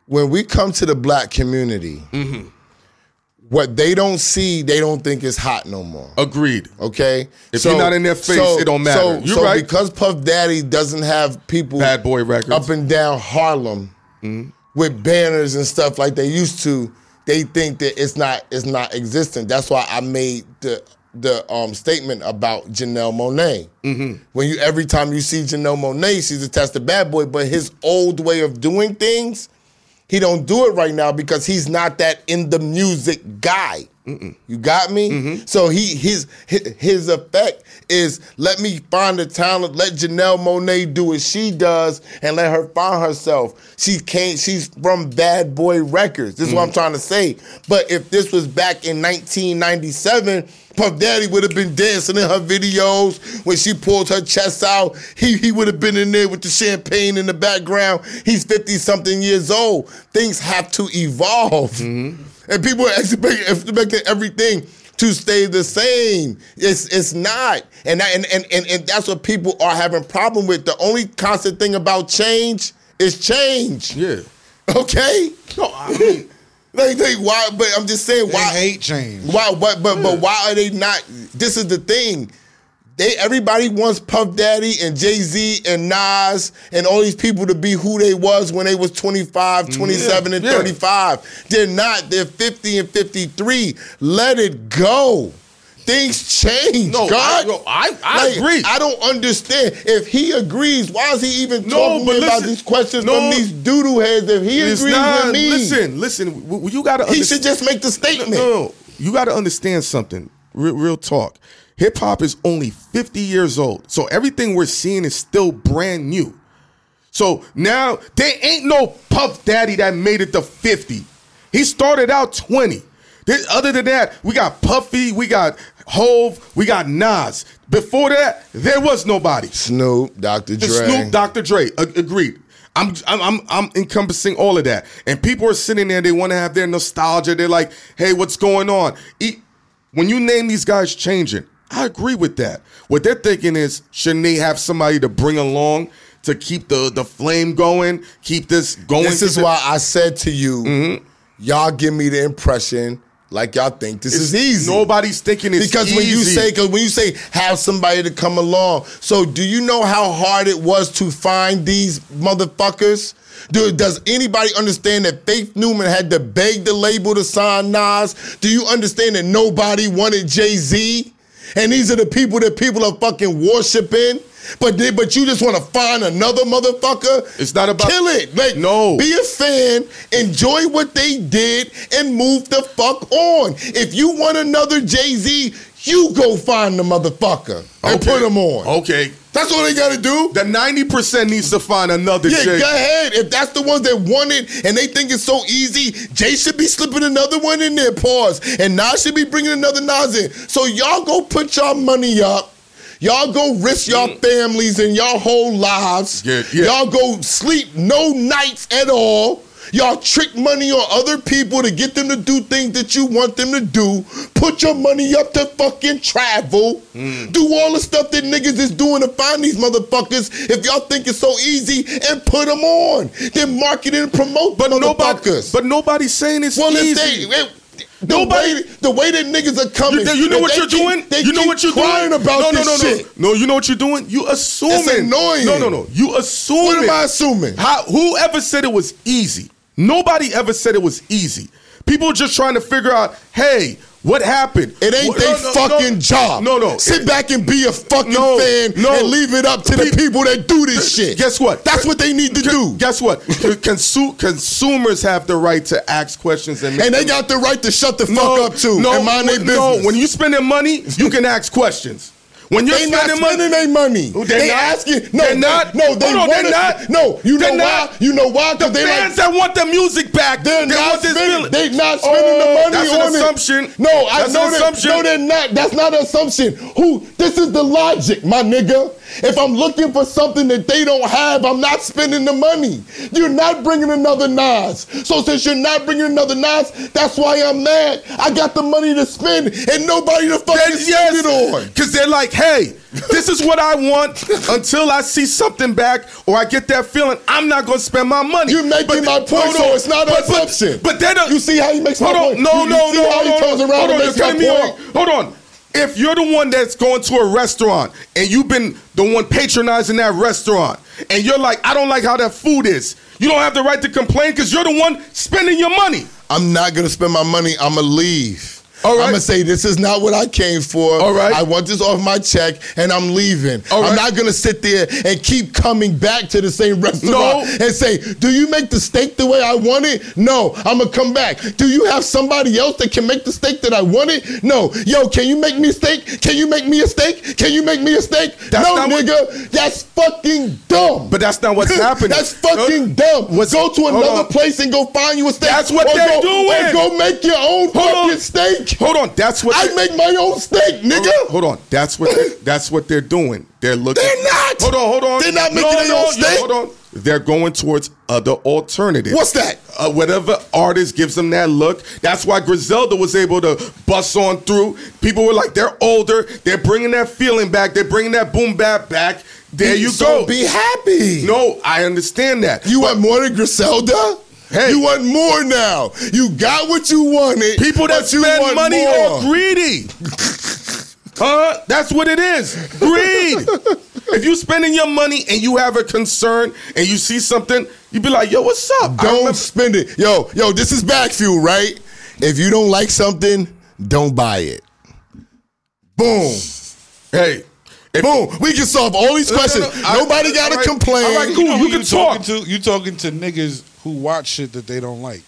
Speaker 3: when we come to the black community
Speaker 2: Mm-hmm.
Speaker 3: What they don't see, they don't think is hot no more.
Speaker 2: Agreed.
Speaker 3: Okay,
Speaker 2: If you're not in their face, it don't matter.
Speaker 3: So,
Speaker 2: You're
Speaker 3: so
Speaker 2: right.
Speaker 3: because Puff Daddy doesn't have people
Speaker 2: Bad Boy Records.
Speaker 3: up and down Harlem with banners and stuff like they used to, they think that it's not it's not existent. That's why I made the the um, statement about Janelle Monae. When you every time you see Janelle Monae, she's attached to Bad Boy, but his old way of doing things, he don't do it right now because he's not that in the music guy. You got me? Mm-hmm. So he his his effect is let me find the talent, let Janelle Monae do what she does, and let her find herself. She can't. She's from Bad Boy Records. This is what I'm mm-hmm. trying to say. But if this was back in 1997. Puff Daddy would have been dancing in her videos when she pulled her chest out. He he would have been in there with the champagne in the background. He's 50 something years old. Things have to evolve. Mm-hmm. And people are expecting, expecting everything to stay the same. It's it's not. And, that, and, and, and, and that's what people are having problem with. The only constant thing about change is change.
Speaker 2: Yeah.
Speaker 3: Okay?
Speaker 2: No, I mean, [LAUGHS]
Speaker 3: Like, like why but I'm just saying
Speaker 1: They
Speaker 3: why
Speaker 1: hate change.
Speaker 3: why but but but why are they not this is the thing. They everybody wants Puff Daddy and Jay-Z and Nas and all these people to be who they was when they was 25, 27 and
Speaker 2: Mm-hmm. Yeah.
Speaker 3: 35. They're not. They're 50 and 53. Let it go. Things change,
Speaker 2: no, I,
Speaker 3: God.
Speaker 2: yo, I, I
Speaker 3: Like,
Speaker 2: agree.
Speaker 3: I don't understand. If he agrees, why is he even
Speaker 2: No,
Speaker 3: talking me about these questions
Speaker 2: no.
Speaker 3: from these doodoo heads? If he agrees
Speaker 2: not-
Speaker 3: with me,
Speaker 2: Listen, listen. You got to.
Speaker 3: he should just make the statement.
Speaker 2: No, no, you got to understand something. Real, real talk. Hip hop is only 50 years old, so everything we're seeing is still brand new. So now there ain't no Puff Daddy that made it to 50. He started out 20. There- other than that, we got Puffy, we got Hove, we got Nas. Before that, there was nobody.
Speaker 3: Snoop, Dr. Dre.
Speaker 2: Snoop, Dr. Dre, a- agreed. I'm, I'm, I'm, I'm encompassing all of that, and people are sitting there. They want to have their nostalgia. They're like, "Hey, what's going on?" E- when you name these guys changing, I agree with that. What they're thinking is, shouldn't they have somebody to bring along to keep the the flame going, keep this going?
Speaker 3: This is why I said to you,
Speaker 2: Mm-hmm.
Speaker 3: y'all give me the impression like y'all think this is easy.
Speaker 2: Nobody's thinking it's
Speaker 3: because when you say because when you say have somebody to come along, so do you know how hard it was to find these motherfuckers? Dude, does anybody understand that Faith Newman had to beg the label to sign Nas? Do you understand that nobody wanted Jay Z? And these are the people that people are fucking worshiping. But they, but you just want to find another motherfucker.
Speaker 2: It's not about-
Speaker 3: kill it. Like
Speaker 2: No.
Speaker 3: be a fan, enjoy what they did, and move the fuck on. If you want another Jay Z, you go find the motherfucker and
Speaker 2: Okay.
Speaker 3: put him on.
Speaker 2: Okay,
Speaker 3: That's all they gotta do.
Speaker 2: the ninety percent needs to find another
Speaker 3: Yeah,
Speaker 2: Jay.
Speaker 3: go ahead. If that's the ones that want it and they think it's so easy, Jay should be slipping another one in there. Pause. And Nas should be bringing another Nas in. So y'all go put y'all money up. Y'all go risk y'all mm. families and y'all whole lives.
Speaker 2: Yeah, yeah.
Speaker 3: Y'all go sleep no nights at all. Y'all trick money on other people to get them to do things that you want them to do. Put your money up to fucking travel.
Speaker 2: Mm.
Speaker 3: Do all the stuff that niggas is doing to find these motherfuckers. If y'all think it's so easy, and put them on. Then market and promote
Speaker 2: but nobody,
Speaker 3: motherfuckers.
Speaker 2: but nobody's saying it's
Speaker 3: well,
Speaker 2: easy.
Speaker 3: they, if- the
Speaker 2: Nobody-
Speaker 3: way the way that niggas are coming,
Speaker 2: You, you know what you're
Speaker 3: keep-
Speaker 2: doing? You know what you're doing?
Speaker 3: about
Speaker 2: no, no,
Speaker 3: this
Speaker 2: no, no,
Speaker 3: shit.
Speaker 2: no. You know what you're doing? You assuming.
Speaker 3: It's annoying.
Speaker 2: No, no, no. You assuming.
Speaker 3: What am I assuming?
Speaker 2: How, whoever said it was easy? Nobody ever said it was easy. People are just trying to figure out, hey, what happened?
Speaker 3: It ain't
Speaker 2: What-
Speaker 3: their
Speaker 2: no, no,
Speaker 3: fucking
Speaker 2: no.
Speaker 3: job.
Speaker 2: No, no.
Speaker 3: Sit
Speaker 2: It-
Speaker 3: back and be a fucking fan
Speaker 2: no.
Speaker 3: and leave it up to the
Speaker 2: Pe-
Speaker 3: people that do this shit.
Speaker 2: Guess what?
Speaker 3: That's what they need to do.
Speaker 2: Guess what? Consu- consumers have the right to ask questions and make
Speaker 3: And they got the right to shut the fuck up too
Speaker 2: No,
Speaker 3: and mind their business.
Speaker 2: no. When you spending money, you can ask questions. When you're
Speaker 3: they not
Speaker 2: spending
Speaker 3: spending
Speaker 2: money,
Speaker 3: their money.
Speaker 2: They're
Speaker 3: they
Speaker 2: not.
Speaker 3: asking. No,
Speaker 2: They're not.
Speaker 3: No, they
Speaker 2: on, they're not.
Speaker 3: No, you know
Speaker 2: They're
Speaker 3: why?
Speaker 2: not.
Speaker 3: You know why?
Speaker 2: the
Speaker 3: Because they
Speaker 2: fans
Speaker 3: like.
Speaker 2: that want the music back,
Speaker 3: They're
Speaker 2: they
Speaker 3: not spending.
Speaker 2: feeling.
Speaker 3: They not spending
Speaker 2: Oh,
Speaker 3: the money
Speaker 2: that's
Speaker 3: on
Speaker 2: an
Speaker 3: it.
Speaker 2: assumption.
Speaker 3: No, I
Speaker 2: That's
Speaker 3: know
Speaker 2: an
Speaker 3: that.
Speaker 2: assumption.
Speaker 3: No, they're not. That's not an assumption. Who? This is the logic, my nigga. If I'm looking for something that they don't have, I'm not spending the money. You're not bringing another Nas. So since you're not bringing another Nas, that's why I'm mad. I got the money to spend and nobody to fucking spend it on.
Speaker 2: Because they're like, hey, this is what I want until I see something back or I get that feeling. I'm not going to spend my money.
Speaker 3: You're making my point,
Speaker 2: hold
Speaker 3: so it's not an
Speaker 2: But- but-
Speaker 3: assumption.
Speaker 2: But, they don't.
Speaker 3: Uh, you see how he makes my
Speaker 2: on.
Speaker 3: point?
Speaker 2: No,
Speaker 3: You-
Speaker 2: no,
Speaker 3: you
Speaker 2: no,
Speaker 3: how he
Speaker 2: no,
Speaker 3: turns
Speaker 2: no.
Speaker 3: around
Speaker 2: Hold on, you're
Speaker 3: my
Speaker 2: cutting me. Hold on. If you're the one that's going to a restaurant and you've been the one patronizing that restaurant and you're like, I don't like how that food is, you don't have the right to complain because you're the one spending your money.
Speaker 3: I'm not gonna spend my money. I'm gonna leave.
Speaker 2: All right.
Speaker 3: I'm gonna say this is not what I came for.
Speaker 2: All right.
Speaker 3: I want this off my check, and I'm leaving.
Speaker 2: All
Speaker 3: I'm not gonna sit there and keep coming back to the same restaurant
Speaker 2: No.
Speaker 3: and say, "Do you make the steak the way I want it?" No. I'm gonna come back. Do you have somebody else that can make the steak that I wanted? No. Yo, can you make me a steak? Can you make me a steak? Can you make me a steak?
Speaker 2: That's
Speaker 3: no,
Speaker 2: not what-
Speaker 3: nigga. that's fucking dumb.
Speaker 2: But that's not what's [LAUGHS] happening.
Speaker 3: that's fucking dumb.
Speaker 2: What's-
Speaker 3: go to another place and go find you a steak.
Speaker 2: That's what they're
Speaker 3: go,
Speaker 2: doing.
Speaker 3: Go make your own
Speaker 2: Hold
Speaker 3: fucking
Speaker 2: on.
Speaker 3: steak.
Speaker 2: Hold on. That's what
Speaker 3: I make my own steak, nigga.
Speaker 2: Hold on. That's what they, [LAUGHS] that's what they're doing. They're looking.
Speaker 3: They're not.
Speaker 2: Hold on. Hold on.
Speaker 3: They're not making
Speaker 2: no,
Speaker 3: their
Speaker 2: no,
Speaker 3: own steak.
Speaker 2: Hold on. They're going towards other alternatives.
Speaker 3: What's that?
Speaker 2: Uh, whatever artist gives them that look. That's why Griselda was able to bust on through. People were like, they're older. They're bringing that feeling back. They're bringing that boom bap back. There you
Speaker 3: so
Speaker 2: go.
Speaker 3: Be happy.
Speaker 2: no, I understand that.
Speaker 3: You
Speaker 2: But
Speaker 3: want more than Griselda?
Speaker 2: Hey.
Speaker 3: You want more now. You got what you wanted.
Speaker 2: People that
Speaker 3: but you
Speaker 2: spend
Speaker 3: want
Speaker 2: money
Speaker 3: more.
Speaker 2: are greedy. [LAUGHS] huh? That's what it is. Greed. if you spending your money and you have a concern and you see something, you be like, yo, what's up?
Speaker 3: Don't
Speaker 2: remember-
Speaker 3: spend it. Yo, yo, this is Bag Fuel, right? If you don't like something, don't buy it. Boom.
Speaker 2: hey. If,
Speaker 3: Boom. We can solve all these
Speaker 2: No, no,
Speaker 3: questions.
Speaker 2: no, I-
Speaker 3: Nobody got to
Speaker 2: all right,
Speaker 3: complain.
Speaker 2: all right,
Speaker 1: You
Speaker 2: cool.
Speaker 1: know
Speaker 2: you
Speaker 1: who
Speaker 2: can talk.
Speaker 1: talking to? You talking to niggas who watch shit that they don't like.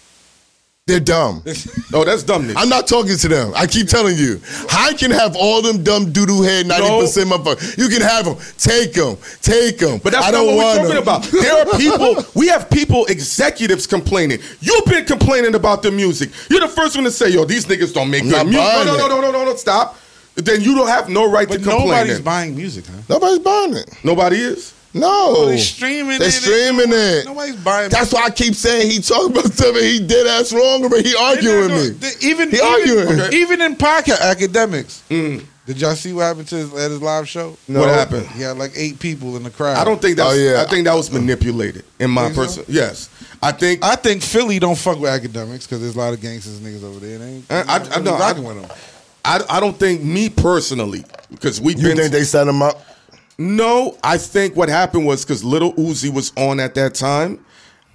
Speaker 3: They're dumb. [LAUGHS]
Speaker 2: Oh, that's dumbness.
Speaker 3: I'm not talking to them. I keep telling you. I can have all them dumb doodoo head 90% motherfuckers. You can have them. Take them. Take them.
Speaker 2: But that's
Speaker 3: I
Speaker 2: not
Speaker 3: don't
Speaker 2: what we're
Speaker 3: talking
Speaker 2: talking
Speaker 3: 'em.
Speaker 2: about. There are people, we have people, executives complaining. You've been complaining about the music. You're the first one to say, yo, these niggas don't make
Speaker 3: I'm
Speaker 2: good music. No, no, no, no, no, no, no, stop. Then you don't have no right
Speaker 1: But
Speaker 2: to complain.
Speaker 1: nobody's
Speaker 2: then.
Speaker 1: buying music, huh?
Speaker 3: Nobody's buying it.
Speaker 2: Nobody is?
Speaker 3: No.
Speaker 1: Oh, they streaming
Speaker 3: They
Speaker 1: it.
Speaker 3: streaming
Speaker 1: They-
Speaker 3: it.
Speaker 1: Nobody's buying
Speaker 3: That's why I keep saying he talking about [LAUGHS] something he did ass wrong, but he arguing
Speaker 1: No, no,
Speaker 3: me.
Speaker 1: the- Even
Speaker 3: He
Speaker 1: even,
Speaker 3: arguing.
Speaker 1: okay. even in podcast Akademiks. Mm. Did y'all see what happened to his, at his live show?
Speaker 3: No.
Speaker 2: What happened?
Speaker 1: He had like eight people in the crowd.
Speaker 2: I don't think that.
Speaker 3: Oh, yeah.
Speaker 2: I think that was manipulated. In my
Speaker 1: Think so?
Speaker 2: person, yes. I think.
Speaker 1: I think Philly don't fuck with Akademiks because there's a lot of gangsters niggas over there. They ain't,
Speaker 2: I- I-
Speaker 1: they
Speaker 2: I know,
Speaker 1: rocking
Speaker 2: I-
Speaker 1: with them.
Speaker 2: I, I don't think me personally because we've
Speaker 3: You
Speaker 2: been.
Speaker 3: think they set him up?
Speaker 2: No, I think what happened was because Little Uzi was on at that time,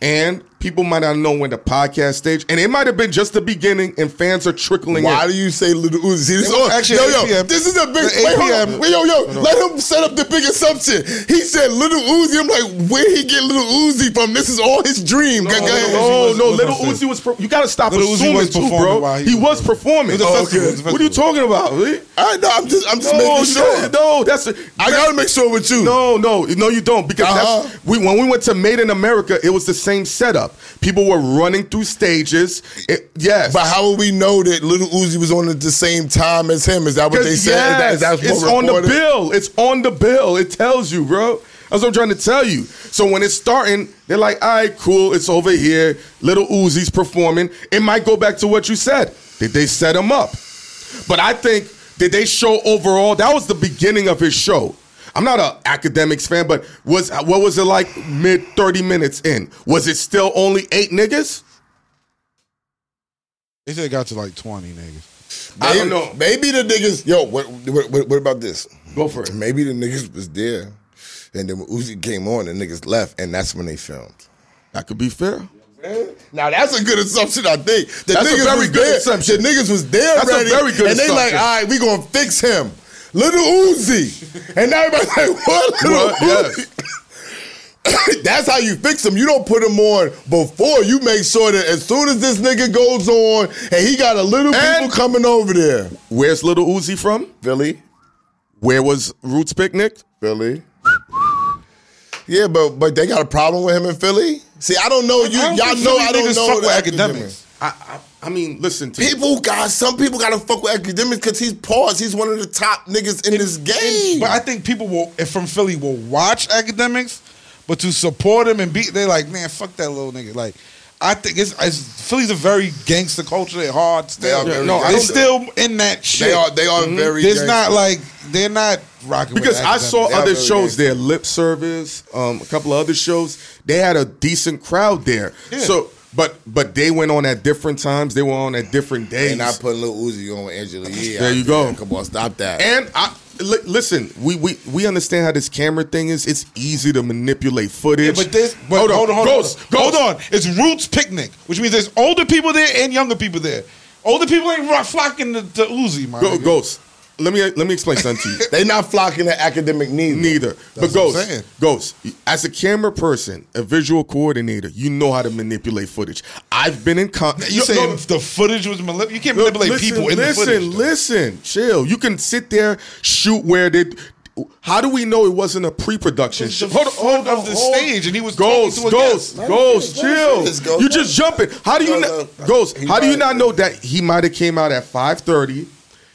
Speaker 2: and people might not know when the podcast stage, and it might have been just the beginning, and fans are trickling
Speaker 3: Why
Speaker 2: in.
Speaker 3: do you say Little Uzi? This
Speaker 1: It was
Speaker 3: on-
Speaker 1: actually
Speaker 3: yo, yo, this is a big.
Speaker 1: The
Speaker 3: Wait, hold on. Wait, yo, yo, let him set up the big assumption. He said Little Uzi. I'm like, where he get Little Uzi from? This is all his dream. Go- go
Speaker 1: Little
Speaker 3: ahead.
Speaker 1: Uzi
Speaker 2: No,
Speaker 1: was-
Speaker 2: no, Little
Speaker 1: on
Speaker 2: Uzi was. Per- you got to stop
Speaker 1: Little Uzi
Speaker 2: assuming
Speaker 1: was
Speaker 2: too, bro. He,
Speaker 1: he
Speaker 2: was
Speaker 1: was-
Speaker 2: performing.
Speaker 1: Was
Speaker 2: Oh,
Speaker 1: festival, was
Speaker 2: What are you talking about?
Speaker 3: I know. I'm just. I'm just
Speaker 2: No,
Speaker 3: making sure.
Speaker 2: no, that's. A,
Speaker 3: I gotta make sure with you.
Speaker 2: No, no, no, you don't because
Speaker 3: Uh-huh.
Speaker 2: that's we when we went to Made in America, it was the same setup. People were running through stages. It, yes,
Speaker 3: But how will we know that Little Uzi was on at the same time as him? Is that what they said? Is that- is that
Speaker 2: Yes, it's on the bill. It's on the bill. It tells you, bro. That's what I'm trying to tell you. So when it's starting, they're like, all right, cool, it's over here. Little Uzi's performing. It might go back to what you said. Did they set him up? But I think, did they show overall? That was the beginning of his show. I'm not an Akademiks fan, but was what was it like mid 30 minutes in? Was it still only eight niggas?
Speaker 1: They said it got to like 20 niggas.
Speaker 2: I don't know.
Speaker 3: Maybe the niggas. Yo, what, what, what, what about this?
Speaker 2: Go for it.
Speaker 3: Maybe the niggas was there, and then when Uzi came on, the niggas left, and that's when they filmed.
Speaker 2: That could be fair.
Speaker 3: Now that's a good assumption. I think the
Speaker 2: That's a
Speaker 3: niggas
Speaker 2: very
Speaker 3: was
Speaker 2: good
Speaker 3: there.
Speaker 2: assumption.
Speaker 3: The niggas was there
Speaker 2: That's a very good
Speaker 3: and they like, all right, we gonna fix him, little Uzi, and everybody's like, what, little
Speaker 2: What? Yes. [COUGHS]
Speaker 3: That's how you fix him. You don't put him on before. You make sure that as soon as this nigga goes on, and he got a little
Speaker 2: And-
Speaker 3: people coming over there,
Speaker 2: Where's Little Uzi from?
Speaker 3: Philly,
Speaker 2: Where was Roots Picnic?
Speaker 3: Philly. Yeah, but but they got a problem with him in Philly. See, I don't know you.
Speaker 1: I don't
Speaker 3: y'all know
Speaker 1: Philly
Speaker 3: I don't know
Speaker 1: fuck with
Speaker 3: the
Speaker 1: Akademiks.
Speaker 2: I, I I mean, listen to
Speaker 3: People got some people gotta fuck with Akademiks because he's paused. He's one of the top niggas in this game.
Speaker 1: But I think people will, if from Philly, will watch Akademiks, but to support him and be, they're like, man, fuck that little nigga. Like, I think it's, it's Philly's a very gangster culture. They're hard. Still,
Speaker 3: They are very
Speaker 1: no, they're still in that shit.
Speaker 3: they are they are very.
Speaker 1: There's
Speaker 3: gangster.
Speaker 1: not like they're not rocking with
Speaker 2: because I saw.
Speaker 3: They
Speaker 2: other shows
Speaker 3: gangster.
Speaker 2: there, Lip Service, um, a couple of other shows. They had a decent crowd there.
Speaker 1: Yeah.
Speaker 2: So, but but they went on at different times. They were on at different days.
Speaker 3: And I put Lil Uzi on with Angela Yee.
Speaker 2: There
Speaker 3: out
Speaker 2: you go.
Speaker 3: Come on, stop that.
Speaker 2: And I li- listen, we, we we understand how this camera thing is. It's easy to manipulate footage.
Speaker 1: Yeah, but this, but
Speaker 2: hold on,
Speaker 1: hold on, hold
Speaker 2: Ghost,
Speaker 1: on,
Speaker 2: Ghost.
Speaker 1: hold on. It's Roots Picnic, which means there's older people there and younger people there. Older people ain't flocking to, to Uzi, my
Speaker 2: Go. Ghost. Let me let me explain something to you. [LAUGHS]
Speaker 3: they not flocking to academic neither.
Speaker 2: Neither. but Ghost. Ghost, as a camera person, a visual coordinator, you know how to manipulate footage. I've been in con.
Speaker 1: You
Speaker 2: Yo,
Speaker 1: saying
Speaker 2: no,
Speaker 1: the footage was manip- You can't
Speaker 2: Look,
Speaker 1: manipulate
Speaker 2: listen,
Speaker 1: people in
Speaker 2: listen,
Speaker 1: the footage. though.
Speaker 2: Listen, chill. You can sit there, shoot where they. How do we know it wasn't a pre-production?
Speaker 1: It's the?
Speaker 2: Hold on,
Speaker 1: front
Speaker 2: hold
Speaker 1: of the
Speaker 2: hold
Speaker 1: stage, and he was
Speaker 2: Ghost,
Speaker 1: to a
Speaker 2: Ghost,
Speaker 1: guest.
Speaker 2: Ghost,
Speaker 3: finish, let him
Speaker 2: chill.
Speaker 3: Ghost.
Speaker 2: You just jumping. How do you
Speaker 3: No,
Speaker 2: not,
Speaker 3: no.
Speaker 2: Ghost?
Speaker 3: He
Speaker 2: How do you not know that he might have came out at five thirty?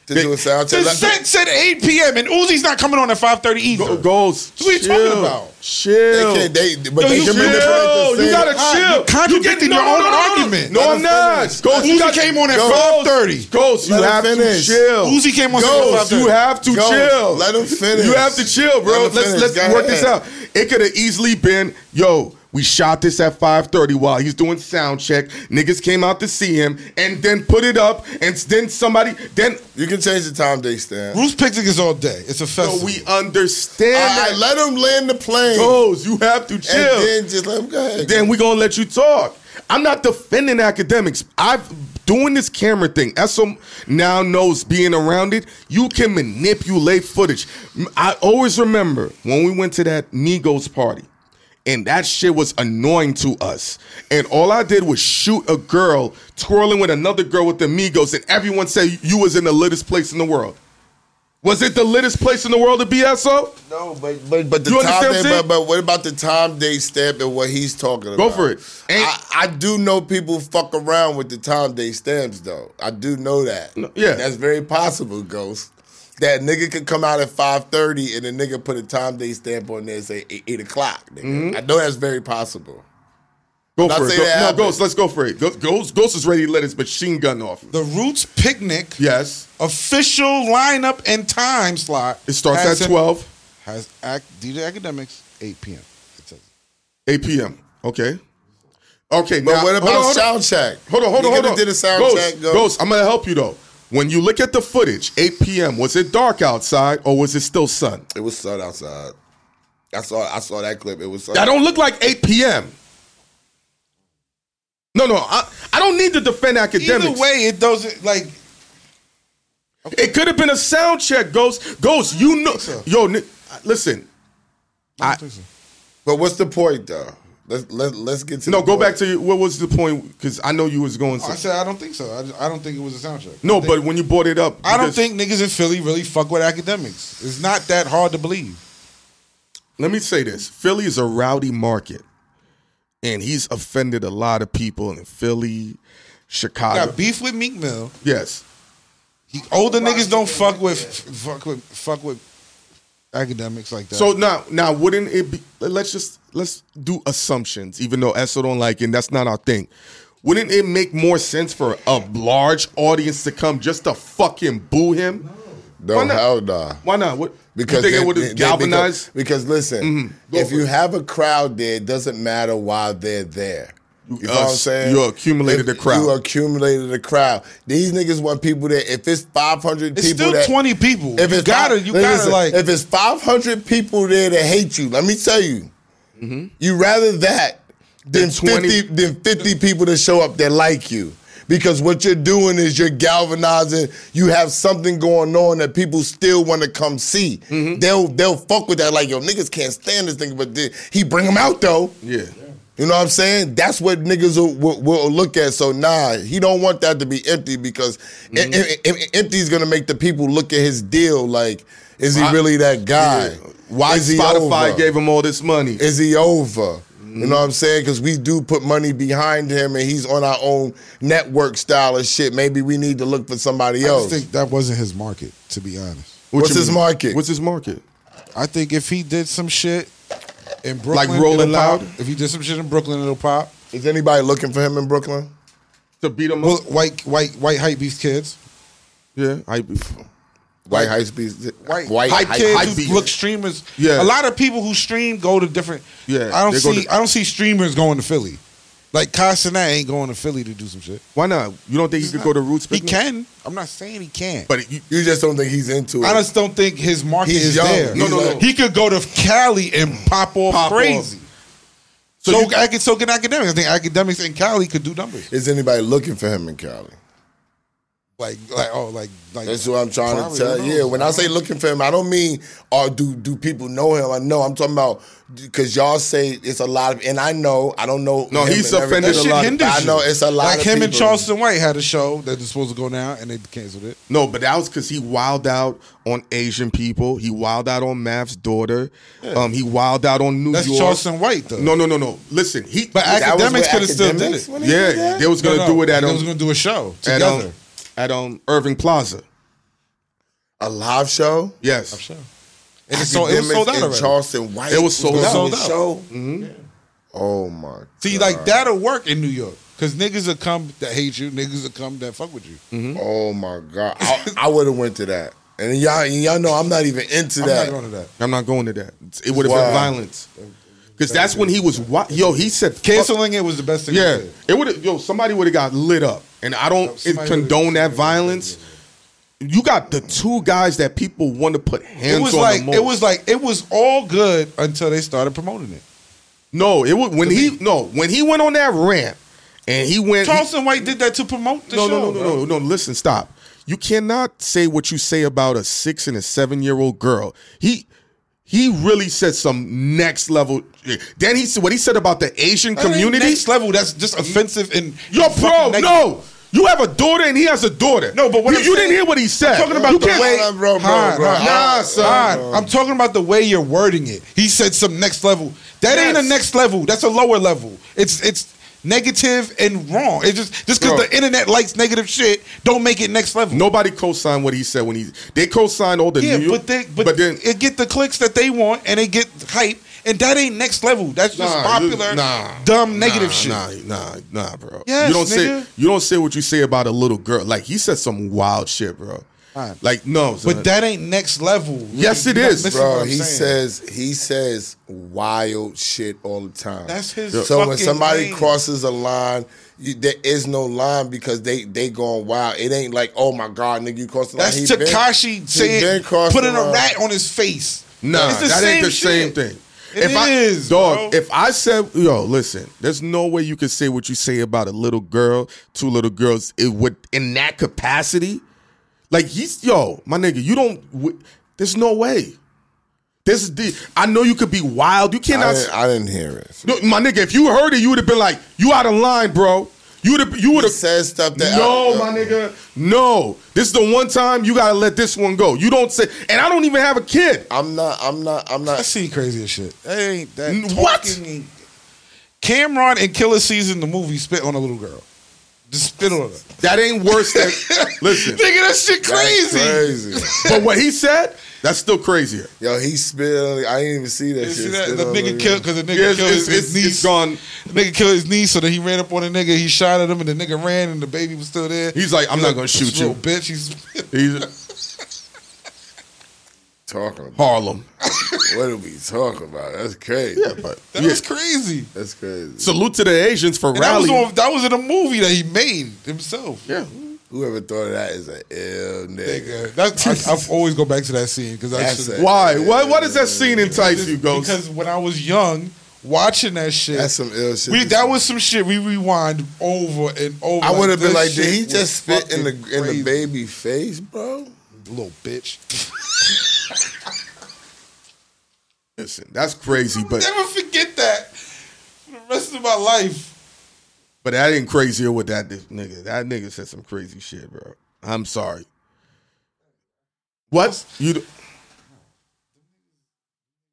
Speaker 3: To do a sound
Speaker 1: The
Speaker 3: check. Let-
Speaker 1: set said 8 p.m. and Uzi's not coming on at 5:30 either.
Speaker 2: Ghost,
Speaker 1: So what are you talking about?
Speaker 2: Chill.
Speaker 3: They can't. They, but
Speaker 1: Yo,
Speaker 3: they
Speaker 1: you
Speaker 3: can
Speaker 1: chill.
Speaker 3: the
Speaker 2: You gotta chill.
Speaker 1: you're contradicting
Speaker 2: You
Speaker 1: your
Speaker 2: no,
Speaker 1: own
Speaker 2: no, no, no,
Speaker 1: argument.
Speaker 2: No, I'm not. Ghost,
Speaker 1: Uzi came on at
Speaker 2: Ghost,
Speaker 1: 5:30.
Speaker 2: Ghost, you have
Speaker 3: finish.
Speaker 2: to chill.
Speaker 1: Uzi came on
Speaker 2: Ghost,
Speaker 1: at 5:30.
Speaker 2: you have to
Speaker 3: Ghost,
Speaker 2: chill.
Speaker 3: let him finish.
Speaker 2: You have to chill, bro.
Speaker 3: Let him
Speaker 2: let's let's
Speaker 3: Go
Speaker 2: work this out. It could have easily been, yo, we shot this at 5:30 while he's doing sound check. Niggas came out to see him, and then put it up, and then somebody, then
Speaker 3: You can change the time they stand.
Speaker 1: Roots Picnic is all day. It's a festival.
Speaker 2: so we understand
Speaker 3: All right,
Speaker 2: that.
Speaker 3: let him land the plane.
Speaker 2: Ghost, you have to chill.
Speaker 3: And then just let him go ahead.
Speaker 2: then we gonna let you talk. I'm not defending Akademiks. I've doing this camera thing. Esso now knows being around it. You can manipulate footage. I always remember when we went to that Migos party. And that shit was annoying to us. And all I did was shoot a girl twirling with another girl with the Migos, and everyone said you was in the littest place in the world. Was it the littest place in the world to be SO?
Speaker 3: No, but but but the
Speaker 2: You
Speaker 3: time they, but, but what about the time they stamp and what he's talking about?
Speaker 2: Go for it.
Speaker 3: I, I do know people fuck around with the time they stamps though. I do know that.
Speaker 2: yeah.
Speaker 3: That's very possible, Ghost. That nigga could come out at five thirty and the nigga put a time they stamp on there and say eight, eight o'clock. Nigga.
Speaker 2: Mm-hmm.
Speaker 3: I know that's very possible.
Speaker 2: Go
Speaker 3: not
Speaker 2: for it.
Speaker 3: saying
Speaker 2: Go- no,
Speaker 3: happened.
Speaker 2: Ghost, let's go for it. Ghost, Ghost is ready to let his machine gun off.
Speaker 1: the Roots Picnic
Speaker 2: Yes.
Speaker 1: official lineup and time slot.
Speaker 2: It starts at
Speaker 1: him-
Speaker 2: 12,
Speaker 1: Has act, DJ Akademiks 8 p.m. It says.
Speaker 2: 8 p.m. Okay. Okay,
Speaker 3: But
Speaker 2: now,
Speaker 3: what
Speaker 2: hold
Speaker 3: about
Speaker 2: on, hold on.
Speaker 3: sound check?
Speaker 2: Hold on, hold on, hold
Speaker 3: coulda
Speaker 2: on.
Speaker 3: Did a sound
Speaker 2: Ghost,
Speaker 3: check? Ghost.
Speaker 2: Ghost, I'm going to help you, though. When you look at the footage, 8 p.m., was it dark outside or was it still sun?
Speaker 3: It was sun outside. I saw I saw that clip. It was sun.
Speaker 2: That don't look like 8 p.m. No, no, I, I don't need to defend Akademiks.
Speaker 1: Either way, it doesn't like.
Speaker 2: It could have been a sound check, Ghost. Ghost, you know.
Speaker 1: so.
Speaker 2: Yo, listen.
Speaker 1: I
Speaker 2: I-
Speaker 1: so.
Speaker 3: But what's the point though? Let's let, let's get to
Speaker 2: No,
Speaker 3: the
Speaker 2: go
Speaker 3: point.
Speaker 2: back to you. What was the point? Because I know you was going.
Speaker 1: I
Speaker 2: To,
Speaker 1: said I don't think so. I, just- I don't think it was a sound check.
Speaker 2: no,
Speaker 1: think-
Speaker 2: but when you brought it up,
Speaker 1: I don't think niggas in Philly really fuck with Akademiks. It's not that hard to believe.
Speaker 2: Let me say this: Philly is a rowdy market, and he's offended a lot of people in Philly, Chicago.
Speaker 1: Got beef with Meek Mill.
Speaker 2: yes,
Speaker 1: He, older niggas don't fuck with fuck with fuck with Akademiks like that.
Speaker 2: So now, now wouldn't it be? Let's just let's do assumptions, even though Esso don't like it. And that's not our thing. Wouldn't it make more sense for a large audience to come just to fucking boo him?
Speaker 3: No,
Speaker 2: Why not?
Speaker 3: hell nah.
Speaker 2: Why not? What?
Speaker 3: Because
Speaker 2: you think
Speaker 3: they-
Speaker 2: it would
Speaker 3: they-
Speaker 2: have?
Speaker 3: Because, because listen, mm-hmm.
Speaker 2: Go
Speaker 3: if you
Speaker 2: it.
Speaker 3: have a crowd there, it doesn't matter why they're there. You know what I'm saying?
Speaker 2: you accumulated
Speaker 3: If
Speaker 2: a crowd.
Speaker 3: You accumulated the crowd. These niggas want people that If it's 500
Speaker 1: it's
Speaker 3: people
Speaker 1: still
Speaker 3: that,
Speaker 1: twenty people.
Speaker 3: if
Speaker 1: you
Speaker 3: it's
Speaker 1: gotta,
Speaker 3: five-
Speaker 1: you gotta
Speaker 3: listen,
Speaker 1: like.
Speaker 3: if it's 500 people there that hate you, let me tell you, mm-hmm. you rather that than
Speaker 2: Than 20
Speaker 3: 50 than 50 people that show up that like you. Because what you're doing is you're galvanizing. You have something going on that people still want to come see. Mm-hmm. They'll they'll fuck with that. Like yo, niggas can't stand this thing, but they- he bring them out though.
Speaker 2: Yeah.
Speaker 3: You know what I'm saying? That's what niggas will, will, will look at. So nah, he don't want that to be empty because em- em- em- empty is gonna make the people look at his deal like, is he
Speaker 2: Why-
Speaker 3: really that guy?
Speaker 2: Why
Speaker 3: Is he
Speaker 2: Spotify
Speaker 3: over?
Speaker 2: gave him all this money?
Speaker 3: Is he over? You know mm-hmm. what I'm saying? Because we do put money behind him, and he's on our own network style of shit. Maybe we need to look for somebody
Speaker 1: I
Speaker 3: else.
Speaker 1: just think that wasn't his market, to be honest.
Speaker 2: What
Speaker 3: What's his
Speaker 2: mean?
Speaker 3: market?
Speaker 2: What's his market?
Speaker 1: I think if he did some shit in Brooklyn,
Speaker 2: Rollin'
Speaker 1: it'll pop.
Speaker 2: Loud?
Speaker 1: If he did some shit in Brooklyn, it'll pop.
Speaker 3: Is anybody looking for him in Brooklyn?
Speaker 2: To beat him
Speaker 1: Well,
Speaker 2: up?
Speaker 1: white, white, white hype beast kids,
Speaker 2: Yeah, I,
Speaker 3: White High Speed.
Speaker 1: white,
Speaker 3: White
Speaker 1: hype
Speaker 3: Hype-
Speaker 1: kids
Speaker 2: hype
Speaker 1: who
Speaker 2: beast.
Speaker 1: look streamers.
Speaker 2: Yeah.
Speaker 1: a lot of people who stream go to different.
Speaker 2: Yeah,
Speaker 1: I don't see.
Speaker 2: to-
Speaker 1: I don't see streamers going to Philly. Like Kai Cenat ain't going to Philly to do some shit.
Speaker 2: why not? You don't think he could go to Roots?
Speaker 1: He can. I'm not saying he can't.
Speaker 2: but you,
Speaker 3: You just don't think he's into it.
Speaker 1: I just don't think his market
Speaker 3: He's
Speaker 1: is
Speaker 3: young.
Speaker 1: there.
Speaker 3: No,
Speaker 2: no, no.
Speaker 1: He could go to Cali and pop off
Speaker 2: Pop
Speaker 1: crazy.
Speaker 2: So
Speaker 1: So,
Speaker 2: you-
Speaker 1: I can, so can Akademiks. I think Akademiks in Cali could do numbers.
Speaker 3: Is anybody looking for him in Cali?
Speaker 1: Like, like, oh, like, like.
Speaker 3: That's what I'm trying
Speaker 1: Probably,
Speaker 3: to tell.
Speaker 1: who
Speaker 3: Yeah,
Speaker 1: knows?
Speaker 3: when I say looking for him, I don't mean or do do people know him? I know I'm talking about because y'all say it's a lot of, and I know I don't know.
Speaker 2: No, he's offended a
Speaker 1: shit
Speaker 2: lot of-
Speaker 1: hinders
Speaker 3: I know it's a lot
Speaker 1: Like
Speaker 3: of
Speaker 1: him and. Charleston White had a show that was supposed to go now, and they canceled it.
Speaker 2: no, but that was because he wilded out on Asian people. He wilded out on Mav's daughter. Um, he wilded out on New
Speaker 1: That's
Speaker 2: York.
Speaker 1: Charleston White, though.
Speaker 2: No, no, no, no. Listen, he.
Speaker 1: But
Speaker 3: Akademiks
Speaker 1: could have still did it.
Speaker 3: when did
Speaker 2: yeah, they was gonna
Speaker 1: No, no,
Speaker 2: do it at
Speaker 1: They
Speaker 2: um,
Speaker 1: was going to do a show
Speaker 2: at
Speaker 1: together.
Speaker 2: um, at um Irving Plaza.
Speaker 3: a live show.
Speaker 2: Yes.
Speaker 1: Live show. And it's so, it was sold out
Speaker 3: and
Speaker 1: already.
Speaker 3: Charleston White.
Speaker 2: It was sold
Speaker 3: gonna
Speaker 2: out.
Speaker 1: Sold out.
Speaker 3: Show. Mm-hmm. Oh my!
Speaker 1: See, like that'll work in New York because niggas will come that hate you, niggas will come that fuck with you.
Speaker 2: Mm-hmm.
Speaker 3: Oh my god! I, [LAUGHS] I would have went to that, and y'all, and y'all know I'm not even into
Speaker 1: I'm
Speaker 3: that.
Speaker 1: not going to that.
Speaker 2: I'm not going to that. It would have
Speaker 3: Why?
Speaker 2: been violence. Because that's when he was. Wa- yo, he said.
Speaker 1: Canceling it was the best thing.
Speaker 2: Yeah, it would. Yo, somebody would have got lit up, and I don't
Speaker 1: somebody
Speaker 2: condone that violence. You got the two guys that people want to put hands on.
Speaker 1: It was
Speaker 2: on.
Speaker 1: like
Speaker 2: the most.
Speaker 1: it was like it was all good until they started promoting it.
Speaker 2: no, it was when he no when he went on that rant and he went.
Speaker 1: Charleston White did that to promote the
Speaker 2: no,
Speaker 1: show.
Speaker 2: no, no, no,
Speaker 1: bro.
Speaker 2: no, no. Listen, stop. You cannot say what you say about a six and a seven year old girl. He he really said some next level. Then he said what he said about the Asian
Speaker 1: That
Speaker 2: community.
Speaker 1: next level. That's just offensive and
Speaker 2: Yo,
Speaker 1: fucking
Speaker 2: bro,
Speaker 1: negative.
Speaker 2: no. You have a daughter and he has a daughter.
Speaker 1: No, but what
Speaker 2: you,
Speaker 1: I'm
Speaker 2: you
Speaker 1: saying-
Speaker 2: didn't hear what he said.
Speaker 1: I'm talking about
Speaker 2: You
Speaker 1: the way,
Speaker 3: Hold on, bro, bro,
Speaker 1: Han,
Speaker 3: bro.
Speaker 2: Nah,
Speaker 1: Han,
Speaker 2: son.
Speaker 1: Han, I'm talking about the way you're wording it. He said some next level. That ain't a next level. That's a lower level. It's it's negative and wrong. It's just just because the internet likes negative shit, don't make it next level.
Speaker 2: Nobody co-signed what he said when he they co-signed all the
Speaker 1: yeah,
Speaker 2: New York,
Speaker 1: but they but,
Speaker 2: then
Speaker 1: it get the clicks that they want and they get hype, and that ain't next level. That's just
Speaker 2: Nah,
Speaker 1: popular,
Speaker 2: nah,
Speaker 1: dumb, negative
Speaker 2: nah,
Speaker 1: shit.
Speaker 2: Nah, nah, nah, bro.
Speaker 1: Yes,
Speaker 2: you don't
Speaker 1: nigga.
Speaker 2: say you don't say what you say about a little girl. Like he said some wild shit, bro. Like no.
Speaker 1: But that ain't next level.
Speaker 2: Yes, it is,
Speaker 3: Bro, he
Speaker 1: saying.
Speaker 3: says he says wild shit all the time.
Speaker 1: That's his
Speaker 3: So when somebody
Speaker 1: lane.
Speaker 3: crosses a line, you, there is no line because they they going wild. It ain't like oh my god, nigga, you crossed the line.
Speaker 1: That's
Speaker 3: Tekashi
Speaker 1: saying putting a rat on his face.
Speaker 2: Nah, that
Speaker 1: same
Speaker 2: ain't the same
Speaker 1: shit.
Speaker 2: thing.
Speaker 1: It
Speaker 2: if
Speaker 1: is,
Speaker 2: I, dog,
Speaker 1: bro.
Speaker 2: if I said, yo, listen, there's no way you can say what you say about a little girl, two little girls, it would in that capacity. Like he's, yo, my nigga, you don't. w- There's no way. This is the. I know you could be wild. You
Speaker 3: I
Speaker 2: cannot.
Speaker 3: didn't, I didn't hear it.
Speaker 2: No, my nigga, if you heard it, you would have been like, you out of line, bro. You would have. You would have
Speaker 3: said stuff that
Speaker 2: no,
Speaker 3: I-
Speaker 2: my nigga. No. This is the one time you gotta let this one go. You don't say, and I don't even have a kid.
Speaker 3: I'm not. I'm not. I'm not.
Speaker 1: I see crazy as shit. That ain't that.
Speaker 2: What?
Speaker 1: talking- Cam'ron and Killa Season, the movie, spit on a little girl. Just spit on her.
Speaker 2: That ain't worse than. [LAUGHS] listen,
Speaker 1: Nigga, that shit crazy.
Speaker 3: Crazy.
Speaker 2: but what he said, that's still crazier.
Speaker 3: Yo, he spit. I didn't even see that
Speaker 1: You
Speaker 3: shit.
Speaker 1: see that? The nigga killed because the nigga
Speaker 2: Yeah,
Speaker 1: killed
Speaker 2: it's,
Speaker 1: his,
Speaker 2: it's,
Speaker 1: his niece.
Speaker 2: it's gone.
Speaker 1: The nigga killed his niece, so then he ran up on the nigga. He shot at him, and the nigga ran, and the baby was still there.
Speaker 2: He's like, I'm not gonna shoot you."
Speaker 1: bitch. He's
Speaker 2: He's [LAUGHS]
Speaker 3: Talking about.
Speaker 2: Harlem. [LAUGHS]
Speaker 3: What are we talking about? That's crazy.
Speaker 2: Yeah, but
Speaker 1: that
Speaker 2: yeah.
Speaker 1: was crazy.
Speaker 3: That's crazy.
Speaker 2: salute to the Asians for
Speaker 1: And that was, on, that was in a movie that he made himself.
Speaker 2: yeah.
Speaker 3: Whoever thought of that is an ill nigga.
Speaker 1: Nigga, that's, I, I always go back to that scene because
Speaker 3: That's
Speaker 1: that's
Speaker 3: it.
Speaker 2: Why? Why? What does that scene entice you, Ghost?
Speaker 1: because when I was young, watching that shit,
Speaker 3: That's some ill shit.
Speaker 1: we that
Speaker 3: say.
Speaker 1: was some shit we rewind over and over.
Speaker 3: I would have been like, did he just spit in the
Speaker 1: fucking
Speaker 3: in the baby face, bro?
Speaker 1: little bitch? [LAUGHS]
Speaker 2: Listen, that's crazy, but
Speaker 1: Never forget that for the rest of my life.
Speaker 2: but that ain't crazier with that nigga. That nigga said some crazy shit, bro. I'm sorry. What you? d-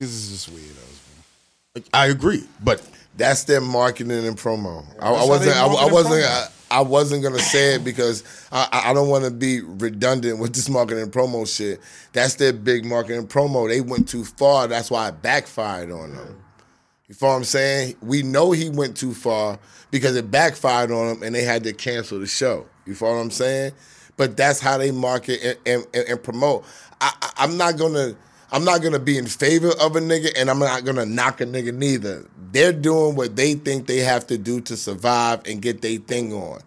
Speaker 1: This is just weirdos, man.
Speaker 2: I agree, but
Speaker 3: That's their marketing and promo. I, I wasn't. I, I wasn't. I. I wasn't gonna say it because I, I- I don't want to be redundant with this marketing promo shit. That's their big marketing promo. They went too far. That's why it backfired on them. You follow what I'm saying? We know he went too far because it backfired on him, and they had to cancel the show. You follow what I'm saying? But that's how they market and, and, and, promote. I, I, I'm not gonna. I'm not gonna be in favor of a nigga, and I'm not gonna knock a nigga neither. They're doing what they think they have to do to survive and get their thing on.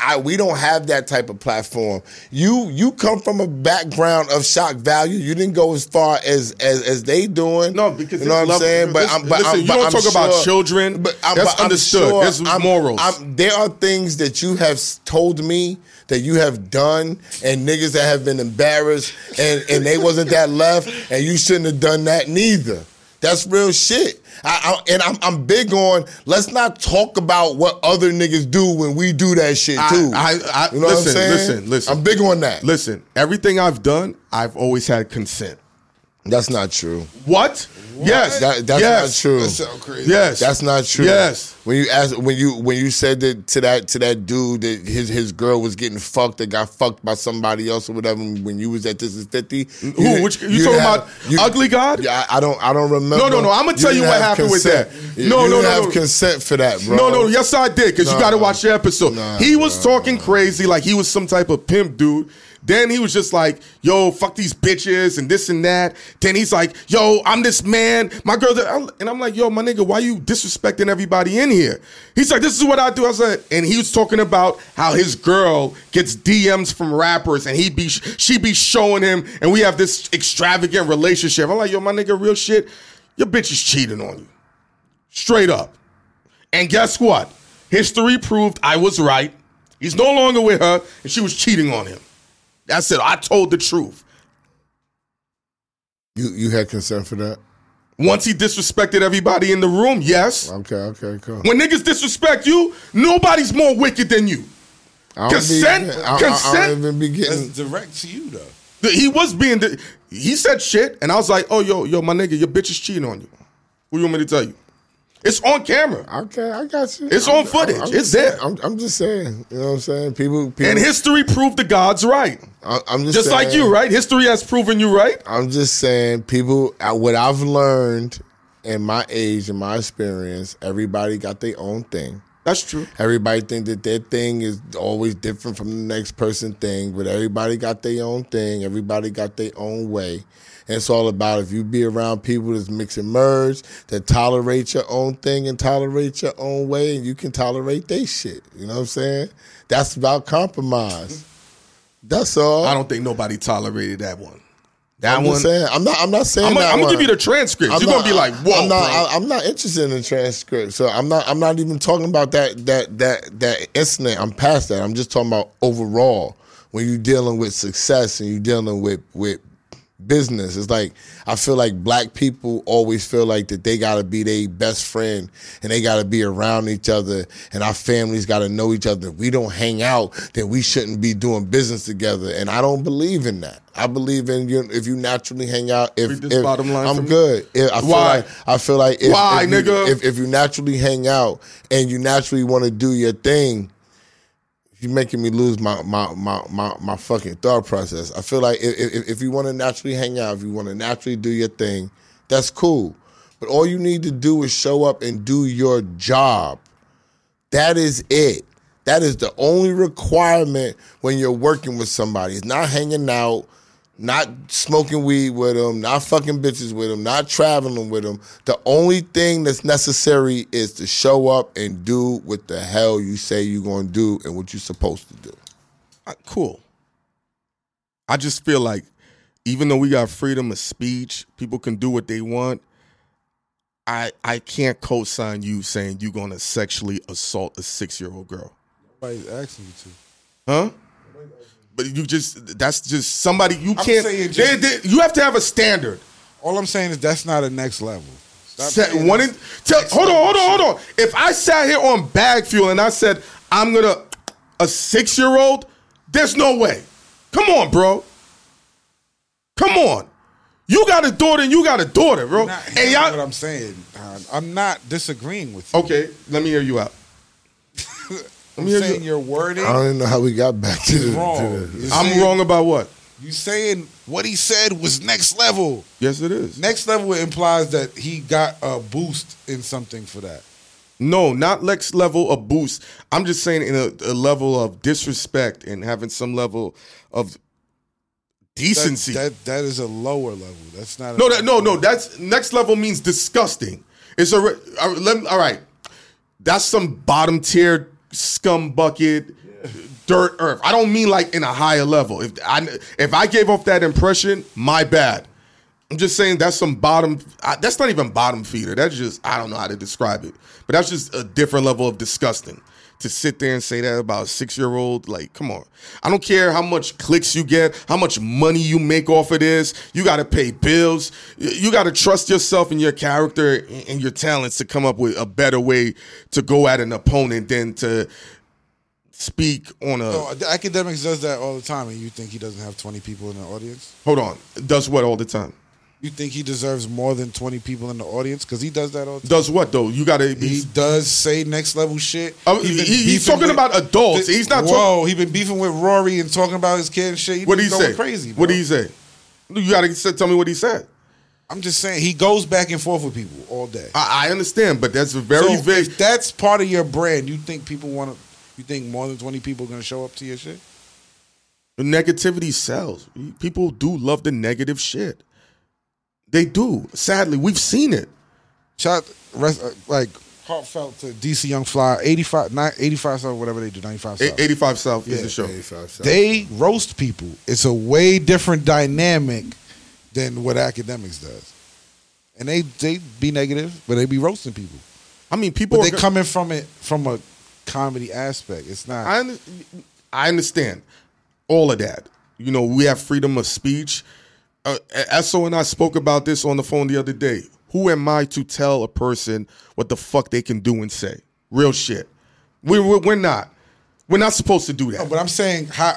Speaker 3: I, we don't have that type of platform. You you come from a background of shock value. You didn't go as far as as, as they doing.
Speaker 2: No, because
Speaker 3: you know what I'm saying. But
Speaker 2: listen-
Speaker 3: I'm, but
Speaker 2: listen,
Speaker 3: I'm,
Speaker 2: you
Speaker 3: but
Speaker 2: don't
Speaker 3: I'm
Speaker 2: talk about children.
Speaker 3: But I'm,
Speaker 2: That's
Speaker 3: but I'm
Speaker 2: understood.
Speaker 3: sure I'm-
Speaker 2: morals.
Speaker 3: There are things that you have told me that you have done, and niggas that have been embarrassed, and and they wasn't that left, and you shouldn't have done that neither. That's real shit. I, I, and I'm, I'm big on let's not talk about what other niggas do when we do that shit
Speaker 2: I-
Speaker 3: too.
Speaker 2: I- I-
Speaker 3: you know
Speaker 2: listen,
Speaker 3: what I'm saying?
Speaker 2: listen, listen.
Speaker 3: I'm big on that.
Speaker 2: listen, everything I've done, I've always had consent.
Speaker 3: That's not true.
Speaker 2: What? Yes.
Speaker 3: That, that's
Speaker 2: yes.
Speaker 3: not true.
Speaker 1: That sound crazy.
Speaker 2: Yes.
Speaker 3: That's not true.
Speaker 2: Yes.
Speaker 3: When you asked when you when you said that to that to that dude that his his girl was getting fucked that got fucked by somebody else or whatever when you was at this is fifty.
Speaker 2: Who? Which- you talking about Ugly God?
Speaker 3: Yeah, I, I don't I don't remember.
Speaker 2: No, no, no, I'ma tell you
Speaker 3: didn't
Speaker 2: what
Speaker 3: have
Speaker 2: happened with that.
Speaker 3: You-
Speaker 2: No, no.
Speaker 3: you
Speaker 2: no,
Speaker 3: didn't
Speaker 2: no,
Speaker 3: have
Speaker 2: no.
Speaker 3: consent for that, bro.
Speaker 2: No, no, yes, I did, because you got to watch the episode.
Speaker 3: Nah,
Speaker 2: he was talking crazy like he was some type of pimp dude. Then he was just like, yo, fuck these bitches and this and that. Then he's like, yo, I'm this man. My girl, and I'm like, yo, my nigga, why you disrespecting everybody in here? He's like, this is what I do. I said, and he was talking about how his girl gets DMs from rappers and he be, she be showing him, and we have this extravagant relationship. I'm like, yo, my nigga, real shit, your bitch is cheating on you. Straight up. And guess what? History proved I was right. He's no longer with her, and she was cheating on him. That's it. I told the truth.
Speaker 3: You you had consent for that?
Speaker 2: Once he disrespected everybody in the room, yes.
Speaker 3: Okay, okay, cool.
Speaker 2: When niggas disrespect you, nobody's more wicked than you.
Speaker 3: I
Speaker 2: consent-
Speaker 3: Be, I, I- I,
Speaker 2: consent-
Speaker 3: don't even be
Speaker 1: That's
Speaker 3: getting.
Speaker 1: direct to you though.
Speaker 2: He was being, the, he said shit, and I was like, oh, yo, yo, my nigga, your bitch is cheating on you. Who you want me to tell you? It's on camera.
Speaker 3: Okay, I got you.
Speaker 2: It's
Speaker 3: I'm-
Speaker 2: on footage.
Speaker 3: I'm
Speaker 2: It's there.
Speaker 3: saying- I'm, I'm just saying. You know what I'm saying? People, people
Speaker 2: And history proved the gods right.
Speaker 3: I, I'm just
Speaker 2: Just like you, right? History has proven you right.
Speaker 3: I'm just saying, people. What I've learned in my age and my experience, everybody got their own thing.
Speaker 2: That's true.
Speaker 3: Everybody think that their thing is always different from the next person thing, but everybody got their own thing. Everybody got their own way. It's all about if you be around people that's mix and merge, that tolerate your own thing and tolerate your own way, and you can tolerate their shit. You know what I'm saying? That's about compromise. That's all.
Speaker 2: I don't think nobody tolerated that one. That
Speaker 3: I'm
Speaker 2: one.
Speaker 3: saying. I'm not. I'm not saying
Speaker 2: I'm
Speaker 3: that.
Speaker 2: gonna
Speaker 3: one.
Speaker 2: give you the transcript. You're
Speaker 3: not-
Speaker 2: gonna be like, "Whoa,
Speaker 3: I'm not,
Speaker 2: bro."
Speaker 3: I- I'm not interested in the transcript. So I'm not. I'm not even talking about that. That that that incident. I'm past that. I'm just talking about overall. When you're dealing with success and you're dealing with with business, it's like I feel like black people always feel like that they gotta be their best friend and they gotta be around each other and our families gotta know each other. If we don't hang out, then we shouldn't be doing business together. And I don't believe in that. I believe in you if you naturally hang out. If, if
Speaker 2: bottom line
Speaker 3: I'm good. If- I feel
Speaker 2: Why?
Speaker 3: like I feel like if,
Speaker 2: Why,
Speaker 3: if you,
Speaker 2: nigga?
Speaker 3: If, if you naturally hang out and you naturally want to do your thing, you're making me lose my my my my, my fucking thought process. I feel like if if, if you want to naturally hang out, if you want to naturally do your thing, that's cool. But all you need to do is show up and do your job. That is it. That is the only requirement when you're working with somebody. It's not hanging out, not smoking weed with them, not fucking bitches with them, not traveling with them. The only thing that's necessary is to show up and do what the hell you say you're going to do and what you're supposed to do.
Speaker 2: Uh, cool. I just feel like even though we got freedom of speech, people can do what they want. I I can't co-sign you saying you're gonna sexually assault a six year old girl,
Speaker 1: Nobody's asking you to.
Speaker 2: huh? But you just that's just somebody you can't.
Speaker 1: saying
Speaker 2: they- they- you have to have a standard.
Speaker 1: All I'm saying is that's not a next level.
Speaker 2: Set- one in- tell- hold on, hold on, hold on. If I sat here on bag fuel and I said I'm gonna a six year old, there's no way. Come on, bro. Come on. You got a daughter and you got a daughter, bro. Hey,
Speaker 1: hearing what
Speaker 2: y'all.
Speaker 1: I'm saying. I'm not disagreeing with you.
Speaker 2: Okay, let me hear you out. [LAUGHS]
Speaker 1: I'm
Speaker 2: hear
Speaker 1: saying
Speaker 2: you-
Speaker 1: your wording
Speaker 3: I don't even know how we got back to
Speaker 1: is
Speaker 3: the.
Speaker 1: wrong.
Speaker 3: To
Speaker 2: I'm
Speaker 1: saying-
Speaker 2: wrong about what?
Speaker 1: You saying what he said was next level.
Speaker 2: Yes, it is.
Speaker 1: Next level implies that he got a boost in something for that.
Speaker 2: No, not next level of boost. I'm just saying in a, a level of disrespect and having some level of decency.
Speaker 1: that that is a lower level. That's not. A
Speaker 2: no, that, no, no. That's next level means disgusting. It's a re- all right, let all right. That's some bottom tier scum bucket, dirt earth. I don't mean like in a higher level. If I if I gave off that impression, my bad. I'm just saying that's some bottom. I, that's not even bottom feeder. That's just I don't know how to describe it. But that's just a different level of disgusting. To sit there and say that about a six year old, like, come on. I don't care how much clicks you get, how much money you make off of this. You got to pay bills. You- got to trust yourself and your character and and your talents to come up with a better way to go at an opponent than to speak on a.
Speaker 1: No, the Akademiks does that all the time, and you think he doesn't have 20 people in the audience?
Speaker 2: Hold on. Does what all the time?
Speaker 1: You think he deserves more than 20 people in the audience? Because he does that all the time.
Speaker 2: Does what though? You got to.
Speaker 1: He does say next level shit.
Speaker 2: Oh,
Speaker 1: He
Speaker 2: he- he's talking about adults. He's not talking-
Speaker 1: Whoa, he been beefing with Rory and talking about his kid and shit. He
Speaker 2: What did he say?
Speaker 1: Crazy.
Speaker 2: What did he say? You got to tell me what he said.
Speaker 1: I'm just saying he goes back and forth with people all day.
Speaker 2: I, I understand, but that's a very
Speaker 1: so
Speaker 2: vague.
Speaker 1: that's part of your brand, you think people want to? You think more than 20 people are gonna show up to your shit?
Speaker 2: The negativity sells. People do love the negative shit. They do. Sadly, we've seen it.
Speaker 1: Shout rest, uh, like heartfelt to DC Young Fly, 85, not 85 South, whatever they do, 95
Speaker 2: A-
Speaker 1: South.
Speaker 2: 85 South is
Speaker 1: Yeah,
Speaker 2: the show.
Speaker 3: 85 South.
Speaker 1: They roast people. It's a way different dynamic than what Akademiks does. And they they be negative, but they be roasting people.
Speaker 2: I mean, people
Speaker 1: But
Speaker 2: are
Speaker 1: they
Speaker 2: go-
Speaker 1: coming from it from a comedy aspect. It's not.
Speaker 2: I, I understand all of that. You know, we have freedom of speech. Uh, Esso and I spoke about this on the phone the other day. Who am I to tell a person what the fuck they can do and say? Real shit. We, we, we're not. We're not supposed to do that.
Speaker 1: No, but I'm saying, how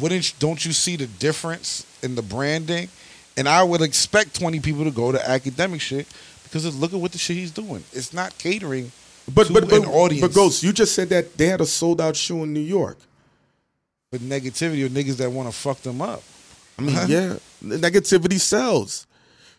Speaker 1: wouldn't don't you see the difference in the branding? And I would expect 20 people to go to academic shit because of- look at what the shit he's doing. It's not catering
Speaker 2: But
Speaker 1: to
Speaker 2: but but,
Speaker 1: an audience.
Speaker 2: but Ghost, you just said that they had a sold out show in New York.
Speaker 1: But negativity of niggas that want to fuck them up.
Speaker 2: I mean, yeah, the negativity sells.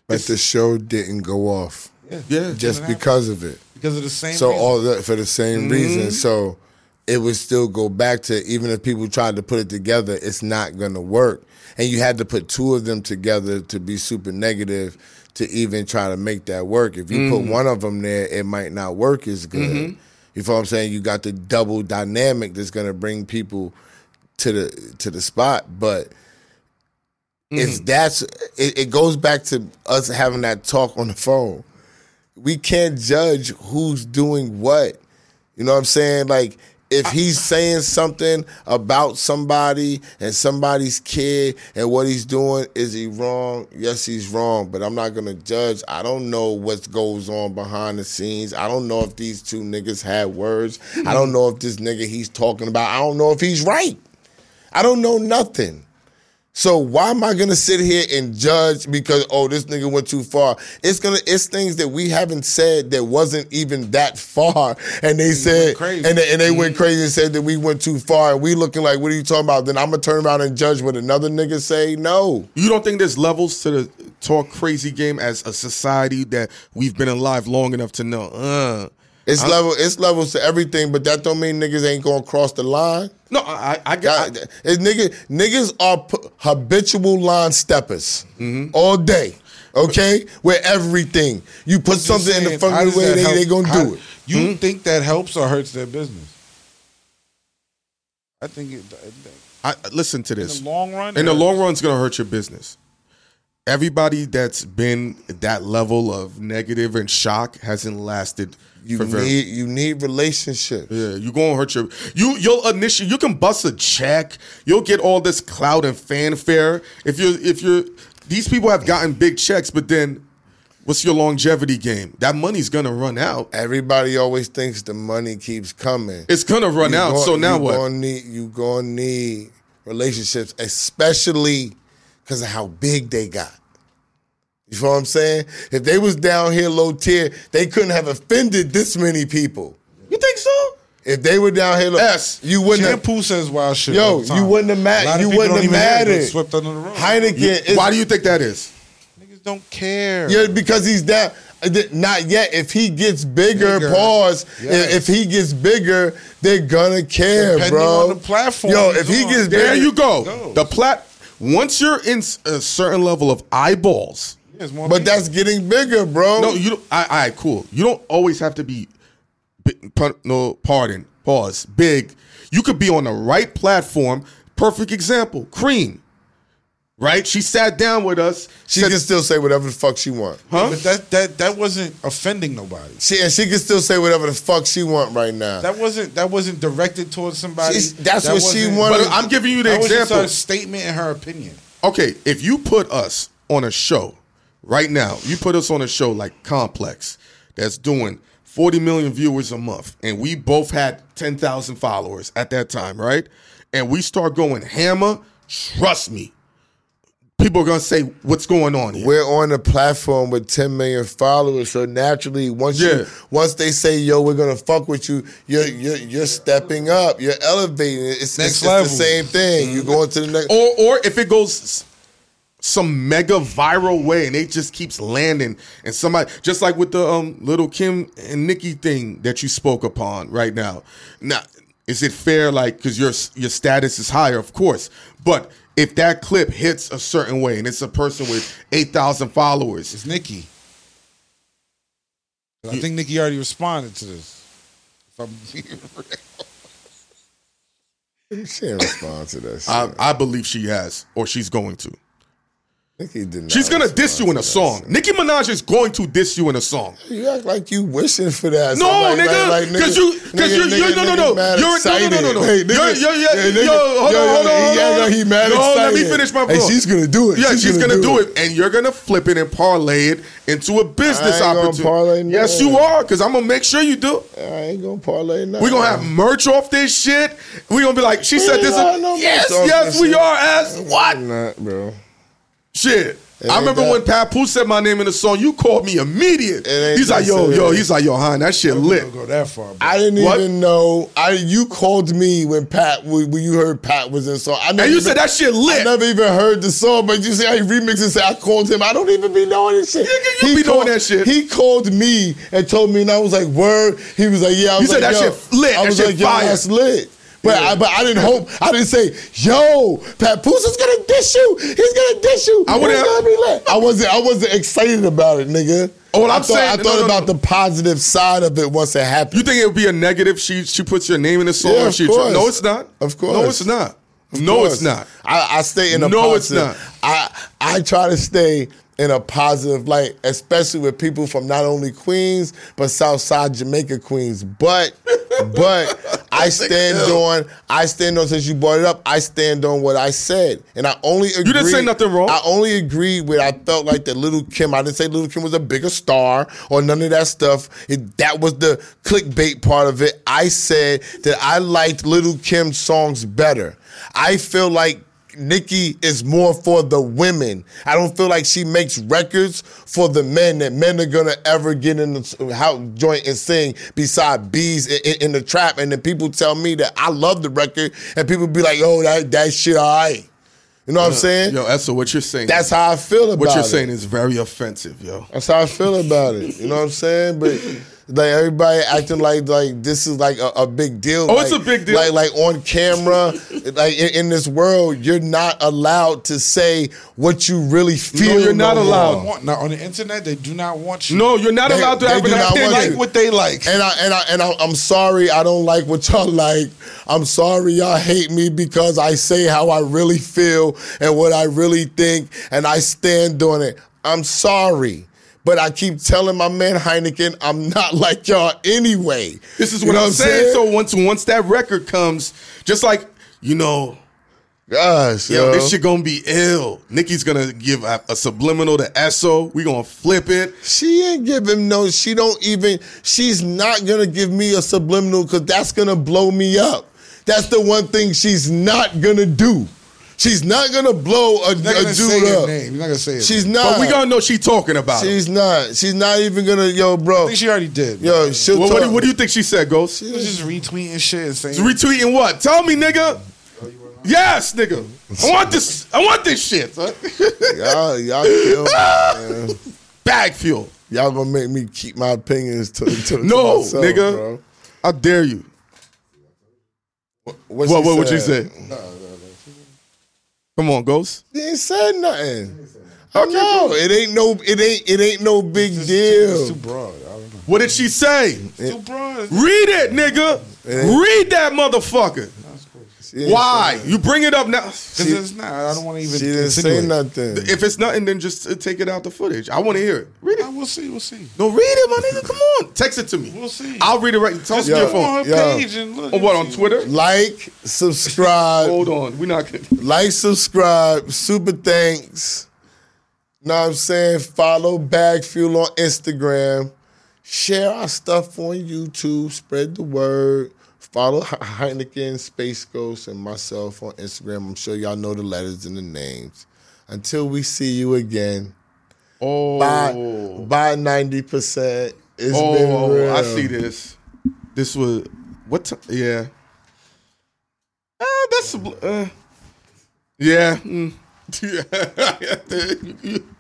Speaker 3: But the show didn't go off
Speaker 2: Yeah, yeah
Speaker 3: just
Speaker 1: happen.
Speaker 3: because of it.
Speaker 1: Because of the same
Speaker 3: So
Speaker 1: reason.
Speaker 3: all that for the same
Speaker 2: Mm-hmm.
Speaker 3: reason. So it would still go back to even if people tried to put it together, it's not gonna work. And you had to put two of them together to be super negative to even try to make that work. If you
Speaker 2: Mm-hmm.
Speaker 3: put one of them there, it might not work as good. You feel what I'm saying? You got the double dynamic that's gonna bring people to the to the spot, but
Speaker 2: Mm-hmm.
Speaker 3: if that's it, it goes back to us having that talk on the phone we can't judge who's doing what. You know what I'm saying? Like if he's saying something about somebody and somebody's kid and what he's doing, is he wrong? Yes, he's wrong, but I'm not gonna judge. I don't know what goes on behind the scenes. I don't know if these two niggas had words. I don't know if this nigga he's talking about, I don't know if he's right. I don't know nothing. So why am I gonna sit here and judge because oh this nigga went too far? It's gonna it's things that we haven't said that wasn't even that far, [LAUGHS] and they said
Speaker 1: crazy.
Speaker 3: and they, and they went crazy and said that we went too far, and we looking like what are you talking about? Then I'm gonna turn around and judge what another nigga say? No,
Speaker 2: You don't think there's levels to the talk crazy game as a society that we've been alive long enough to know? Uh,
Speaker 3: it's level it's levels to everything, but that don't mean niggas ain't gonna cross the line.
Speaker 2: No, I, I, I,
Speaker 3: God,
Speaker 2: I
Speaker 3: it's nigga, niggas are p- habitual line steppers
Speaker 2: Mm-hmm.
Speaker 3: all day. Okay, with everything you put something in the
Speaker 1: saying,
Speaker 3: funny way, they,
Speaker 1: help?
Speaker 3: they gonna
Speaker 1: How-
Speaker 3: do it.
Speaker 1: You think that helps or hurts their business? I think it,
Speaker 2: I, listen to
Speaker 1: in
Speaker 2: this.
Speaker 1: the long run.
Speaker 2: in the long run, it's gonna hurt your business. Everybody that's been that level of negative and shock hasn't lasted.
Speaker 3: You
Speaker 2: for
Speaker 3: need you need relationships.
Speaker 2: Yeah, you gonna hurt your you. You'll initially you can bust a check. You'll get all this clout and fanfare if you if you're. These people have gotten big checks, but then what's your longevity game? That money's gonna run out.
Speaker 3: Everybody always thinks the money keeps coming.
Speaker 2: It's gonna run
Speaker 3: You
Speaker 2: out.
Speaker 3: gon-
Speaker 2: so now
Speaker 3: you
Speaker 2: what?
Speaker 3: Gonna need, you gonna need relationships, especially because of how big they got. You feel what I'm saying? If they was down here low tier, they couldn't have offended this many people.
Speaker 2: You think so?
Speaker 3: If they were down here, low,
Speaker 2: S.
Speaker 3: you wouldn't have.
Speaker 1: Shampoo says wild shit.
Speaker 3: Yo,
Speaker 1: all the time.
Speaker 3: you wouldn't have
Speaker 1: A
Speaker 3: ma- you wouldn't have
Speaker 1: even hear
Speaker 3: mattered.
Speaker 1: Swept under the rug.
Speaker 3: Heineken is
Speaker 2: Why do you think that is?
Speaker 1: Niggas don't care.
Speaker 3: Yeah, because he's down. uh, Not yet. If he gets bigger,
Speaker 1: Bigger.
Speaker 3: pause.
Speaker 1: Yes.
Speaker 3: If he gets bigger, they're gonna care,
Speaker 1: Depending
Speaker 3: bro.
Speaker 1: on the platform
Speaker 3: Yo, if he
Speaker 1: on.
Speaker 3: gets
Speaker 2: There you go.
Speaker 1: goes.
Speaker 2: The plat. Once you're in a certain level of eyeballs,
Speaker 1: There's more
Speaker 3: But
Speaker 1: people.
Speaker 3: that's getting bigger, bro.
Speaker 2: no, you don't. I, all right, cool. You don't always have to be. No, pardon. Pause. Big. You could be on the right platform. Perfect example. Cream. Right? She sat down with us.
Speaker 3: she
Speaker 2: said-
Speaker 3: can still say whatever the fuck she want.
Speaker 2: huh?
Speaker 1: But that that that wasn't offending nobody.
Speaker 3: She and she can still say whatever the fuck she want right now.
Speaker 1: That wasn't that wasn't directed towards somebody.
Speaker 3: She's- that's
Speaker 1: That
Speaker 3: what she
Speaker 1: wasn't-
Speaker 3: wanted.
Speaker 2: But I'm giving you the
Speaker 1: That was just
Speaker 2: example.
Speaker 1: a statement in her opinion.
Speaker 2: okay, if you put us on a show right now, you put us on a show like Complex that's doing 40 million viewers a month, and we both had 10,000 followers at that time, right? And we start going hammer, trust me, people are gonna say, What's going on here?
Speaker 3: We're on a platform with 10 million followers, so naturally, once
Speaker 2: Yeah.
Speaker 3: you once they say, "Yo, we're gonna fuck with you," you're you're, you're stepping up, you're elevating. It's,
Speaker 1: Next
Speaker 3: it's,
Speaker 1: level.
Speaker 3: it's the same thing. You're going to the next.
Speaker 2: or or if it goes s- some mega viral way and it just keeps landing and somebody just like with the um Lil' Kim and Nicki thing that you spoke upon right now. Now, is it fair like cuz your your status is higher of course, but if that clip hits a certain way and it's a person with 8,000 followers,
Speaker 1: It's Nicki. I think Nicki already responded to this. If I'm being [LAUGHS] real.
Speaker 3: She didn't respond to that. Shit.
Speaker 2: I, I believe she has or she's going to.
Speaker 3: Nicki did
Speaker 2: She's to diss you in a song. Nicki Minaj is going to diss you in a song.
Speaker 3: You act like you wishing for that.
Speaker 2: No,
Speaker 3: like-
Speaker 2: nigga,
Speaker 3: like- like
Speaker 2: because you, because you,
Speaker 3: nigga-
Speaker 2: you, no, no, no, you're, no, no,
Speaker 3: excited.
Speaker 2: no, no, no,
Speaker 3: Hey,
Speaker 2: you're, you're, you're,
Speaker 3: hey, nigga-
Speaker 2: yo, hold
Speaker 3: yo,
Speaker 2: on,
Speaker 3: yo,
Speaker 2: hold on,
Speaker 3: he
Speaker 2: hold on.
Speaker 3: he mad
Speaker 2: no, let me
Speaker 3: excited.
Speaker 2: finish my
Speaker 3: Hey,
Speaker 2: point.
Speaker 3: she's gonna do it.
Speaker 2: Yeah,
Speaker 3: She's
Speaker 2: she's,
Speaker 3: gonna
Speaker 2: gonna,
Speaker 3: do it.
Speaker 2: it. and you're gonna flip it and parlay it into a business
Speaker 3: gonna
Speaker 2: opportunity.
Speaker 3: parlay
Speaker 2: yes, you are, because I'm gonna make sure you do.
Speaker 3: I ain't gonna parlay nothing.
Speaker 2: We're gonna have merch off this shit. We're gonna be like, she said this.
Speaker 3: no
Speaker 2: yes, yes, we are. As what?
Speaker 3: Bro.
Speaker 2: Shit.
Speaker 3: It
Speaker 2: I remember
Speaker 3: that-
Speaker 2: when Papoose said my name in the song. You called me immediate. He's like, yo, yo.
Speaker 3: serious.
Speaker 2: He's like, yo, Han, that shit lit.
Speaker 1: go that far. Bro.
Speaker 3: I didn't
Speaker 2: What?
Speaker 3: even know. I you called me when Pat when when you heard Pat was in the song. I never
Speaker 2: And you
Speaker 3: even-
Speaker 2: said that shit lit.
Speaker 3: I never even heard the song, but you say I remixed and say I called him. I don't even be knowing this shit.
Speaker 2: Nigga, you be knowing that shit.
Speaker 3: He called me and told me, and I was like, "Word." He was like, "Yeah." I
Speaker 2: You
Speaker 3: was
Speaker 2: said that
Speaker 3: yo.
Speaker 2: shit lit.
Speaker 3: I
Speaker 2: That
Speaker 3: was
Speaker 2: shit
Speaker 3: like, "Yo,
Speaker 2: fire."
Speaker 3: that's lit." But I, but I didn't hope. I didn't say, "Yo, Papoose is gonna dish you. He's gonna dish you.
Speaker 2: I would've-
Speaker 3: gonna be lit." I wasn't. I wasn't excited about it, nigga.
Speaker 2: Oh,
Speaker 3: I
Speaker 2: I'm
Speaker 3: thought,
Speaker 2: saying-
Speaker 3: I thought
Speaker 2: no,
Speaker 3: about
Speaker 2: no.
Speaker 3: the positive side of it once it happened.
Speaker 2: You think it would be a negative? She she puts your name in the song.
Speaker 3: Yeah, of
Speaker 2: she
Speaker 3: course.
Speaker 2: no, it's not.
Speaker 3: Of course.
Speaker 2: no, it's not.
Speaker 3: Of
Speaker 2: no,
Speaker 3: course.
Speaker 2: it's not.
Speaker 3: I, I stay in a
Speaker 2: No, it's not.
Speaker 3: I I try to stay in a positive light, especially with people from not only Queens but Southside Jamaica Queens. But but I stand on I stand on since you brought it up. I stand on what I said, and I only agree.
Speaker 2: didn't say nothing wrong.
Speaker 3: I only agreed with. I felt like that Lil' Kim. I didn't say Lil' Kim was a bigger star or none of that stuff. It, that was the clickbait part of it. I said that I liked Lil' Kim's songs better. I feel like Nicki is more for the women. I don't feel like she makes records for the men that men are gonna ever get in the house joint and sing beside bees in, in- in the trap. And then people tell me that I love the record, and people be like, "Oh, that that shit, alright." You know what I'm saying?
Speaker 2: Yo, Essa, what you're saying?
Speaker 3: That's how I feel about it.
Speaker 2: what you're
Speaker 3: it.
Speaker 2: saying is very offensive, yo.
Speaker 3: That's how I feel about it. You know what I'm saying? But [LAUGHS] like everybody acting like like this is like a, a big deal.
Speaker 2: Oh,
Speaker 3: like,
Speaker 2: it's a big deal.
Speaker 3: Like like on camera, [LAUGHS] like in, in this world, you're not allowed to say what you really feel.
Speaker 2: No, you're not
Speaker 3: no
Speaker 2: allowed.
Speaker 3: more.
Speaker 1: Want- now on the internet, they do not want you.
Speaker 2: No, you're not
Speaker 3: They-
Speaker 2: allowed to
Speaker 3: they
Speaker 2: have
Speaker 3: do
Speaker 2: an
Speaker 3: not
Speaker 1: they
Speaker 3: want
Speaker 2: opinion.
Speaker 1: like what they like.
Speaker 3: And I and I and I, I'm sorry. I don't like what y'all like. I'm sorry y'all hate me because I say how I really feel and what I really think, and I stand on it. I'm sorry. But I keep telling my man Hynaken, I'm not [LAUGHS] like y'all anyway.
Speaker 2: This is
Speaker 3: You
Speaker 2: what
Speaker 3: know
Speaker 2: I'm saying. So once once that record comes, just like you know,
Speaker 3: Gosh,
Speaker 2: yo,
Speaker 3: yo,
Speaker 2: this shit gonna be ill. Nicki's gonna give a, a subliminal to Esso. We gonna flip it.
Speaker 3: She ain't giving no. She don't even. She's not gonna give me a subliminal because that's gonna blow me up. That's the one thing she's not gonna do. She's not gonna blow a,
Speaker 1: not
Speaker 3: a
Speaker 1: gonna say
Speaker 3: dude
Speaker 1: her
Speaker 3: up.
Speaker 1: name. He's not gonna say it.
Speaker 3: She's
Speaker 1: name.
Speaker 3: not.
Speaker 2: But we gonna know she talking about him.
Speaker 3: She's not. She's not even gonna. Yo, bro.
Speaker 1: I think she already did.
Speaker 3: Yo, she'll
Speaker 2: Well, what, do, what do you think she said, Ghost?
Speaker 1: She was just retweeting shit and saying.
Speaker 2: Retweeting what? Tell me, nigga. Yes, nigga. I want this. I want this shit. [LAUGHS]
Speaker 3: y'all, y'all [LAUGHS] kill me, man.
Speaker 2: Bag fuel.
Speaker 3: Y'all gonna make me keep my opinions to, to, to
Speaker 2: No,
Speaker 3: myself,
Speaker 2: nigga.
Speaker 3: Bro.
Speaker 2: I dare you.
Speaker 3: What,
Speaker 2: What? What would you say? Come on, Ghost.
Speaker 3: He ain't said nothing. I know it ain't no. It ain't. It ain't no big
Speaker 1: It's
Speaker 3: deal.
Speaker 1: too broad. I don't know.
Speaker 2: What did she say?
Speaker 1: Too broad.
Speaker 2: Read it, nigga.
Speaker 3: ain't-
Speaker 2: Read that motherfucker. Why? You bring it up now.
Speaker 1: Because it's not. I don't want to even.
Speaker 3: She didn't say nothing.
Speaker 2: If it's nothing, then just uh, take it out the footage. I want to hear it. Read
Speaker 1: Uh,
Speaker 2: it.
Speaker 1: We'll see. We'll see.
Speaker 2: No, read it, my nigga. Come on. Text it to me.
Speaker 1: We'll see.
Speaker 2: I'll read it right. Tell
Speaker 1: Just
Speaker 2: your phone.
Speaker 1: on her
Speaker 3: Yo.
Speaker 1: page and look.
Speaker 2: On what? On. Twitter?
Speaker 3: Like, subscribe,
Speaker 2: Hold on. We're not gonna.
Speaker 3: like, subscribe. Super thanks. Know what I'm saying? Follow Bag Fuel on Instagram. Share our stuff on YouTube. Spread the word. Follow Hynaken, Space Ghost, and myself on Instagram. I'm sure y'all know the letters and the names. Until we see you again,
Speaker 2: Oh.
Speaker 3: buy, buy 90%. It's been
Speaker 2: Oh,
Speaker 3: real.
Speaker 2: I see this. This was what? T- yeah. Uh, that's uh, yeah. mm. [LAUGHS] yeah. [LAUGHS]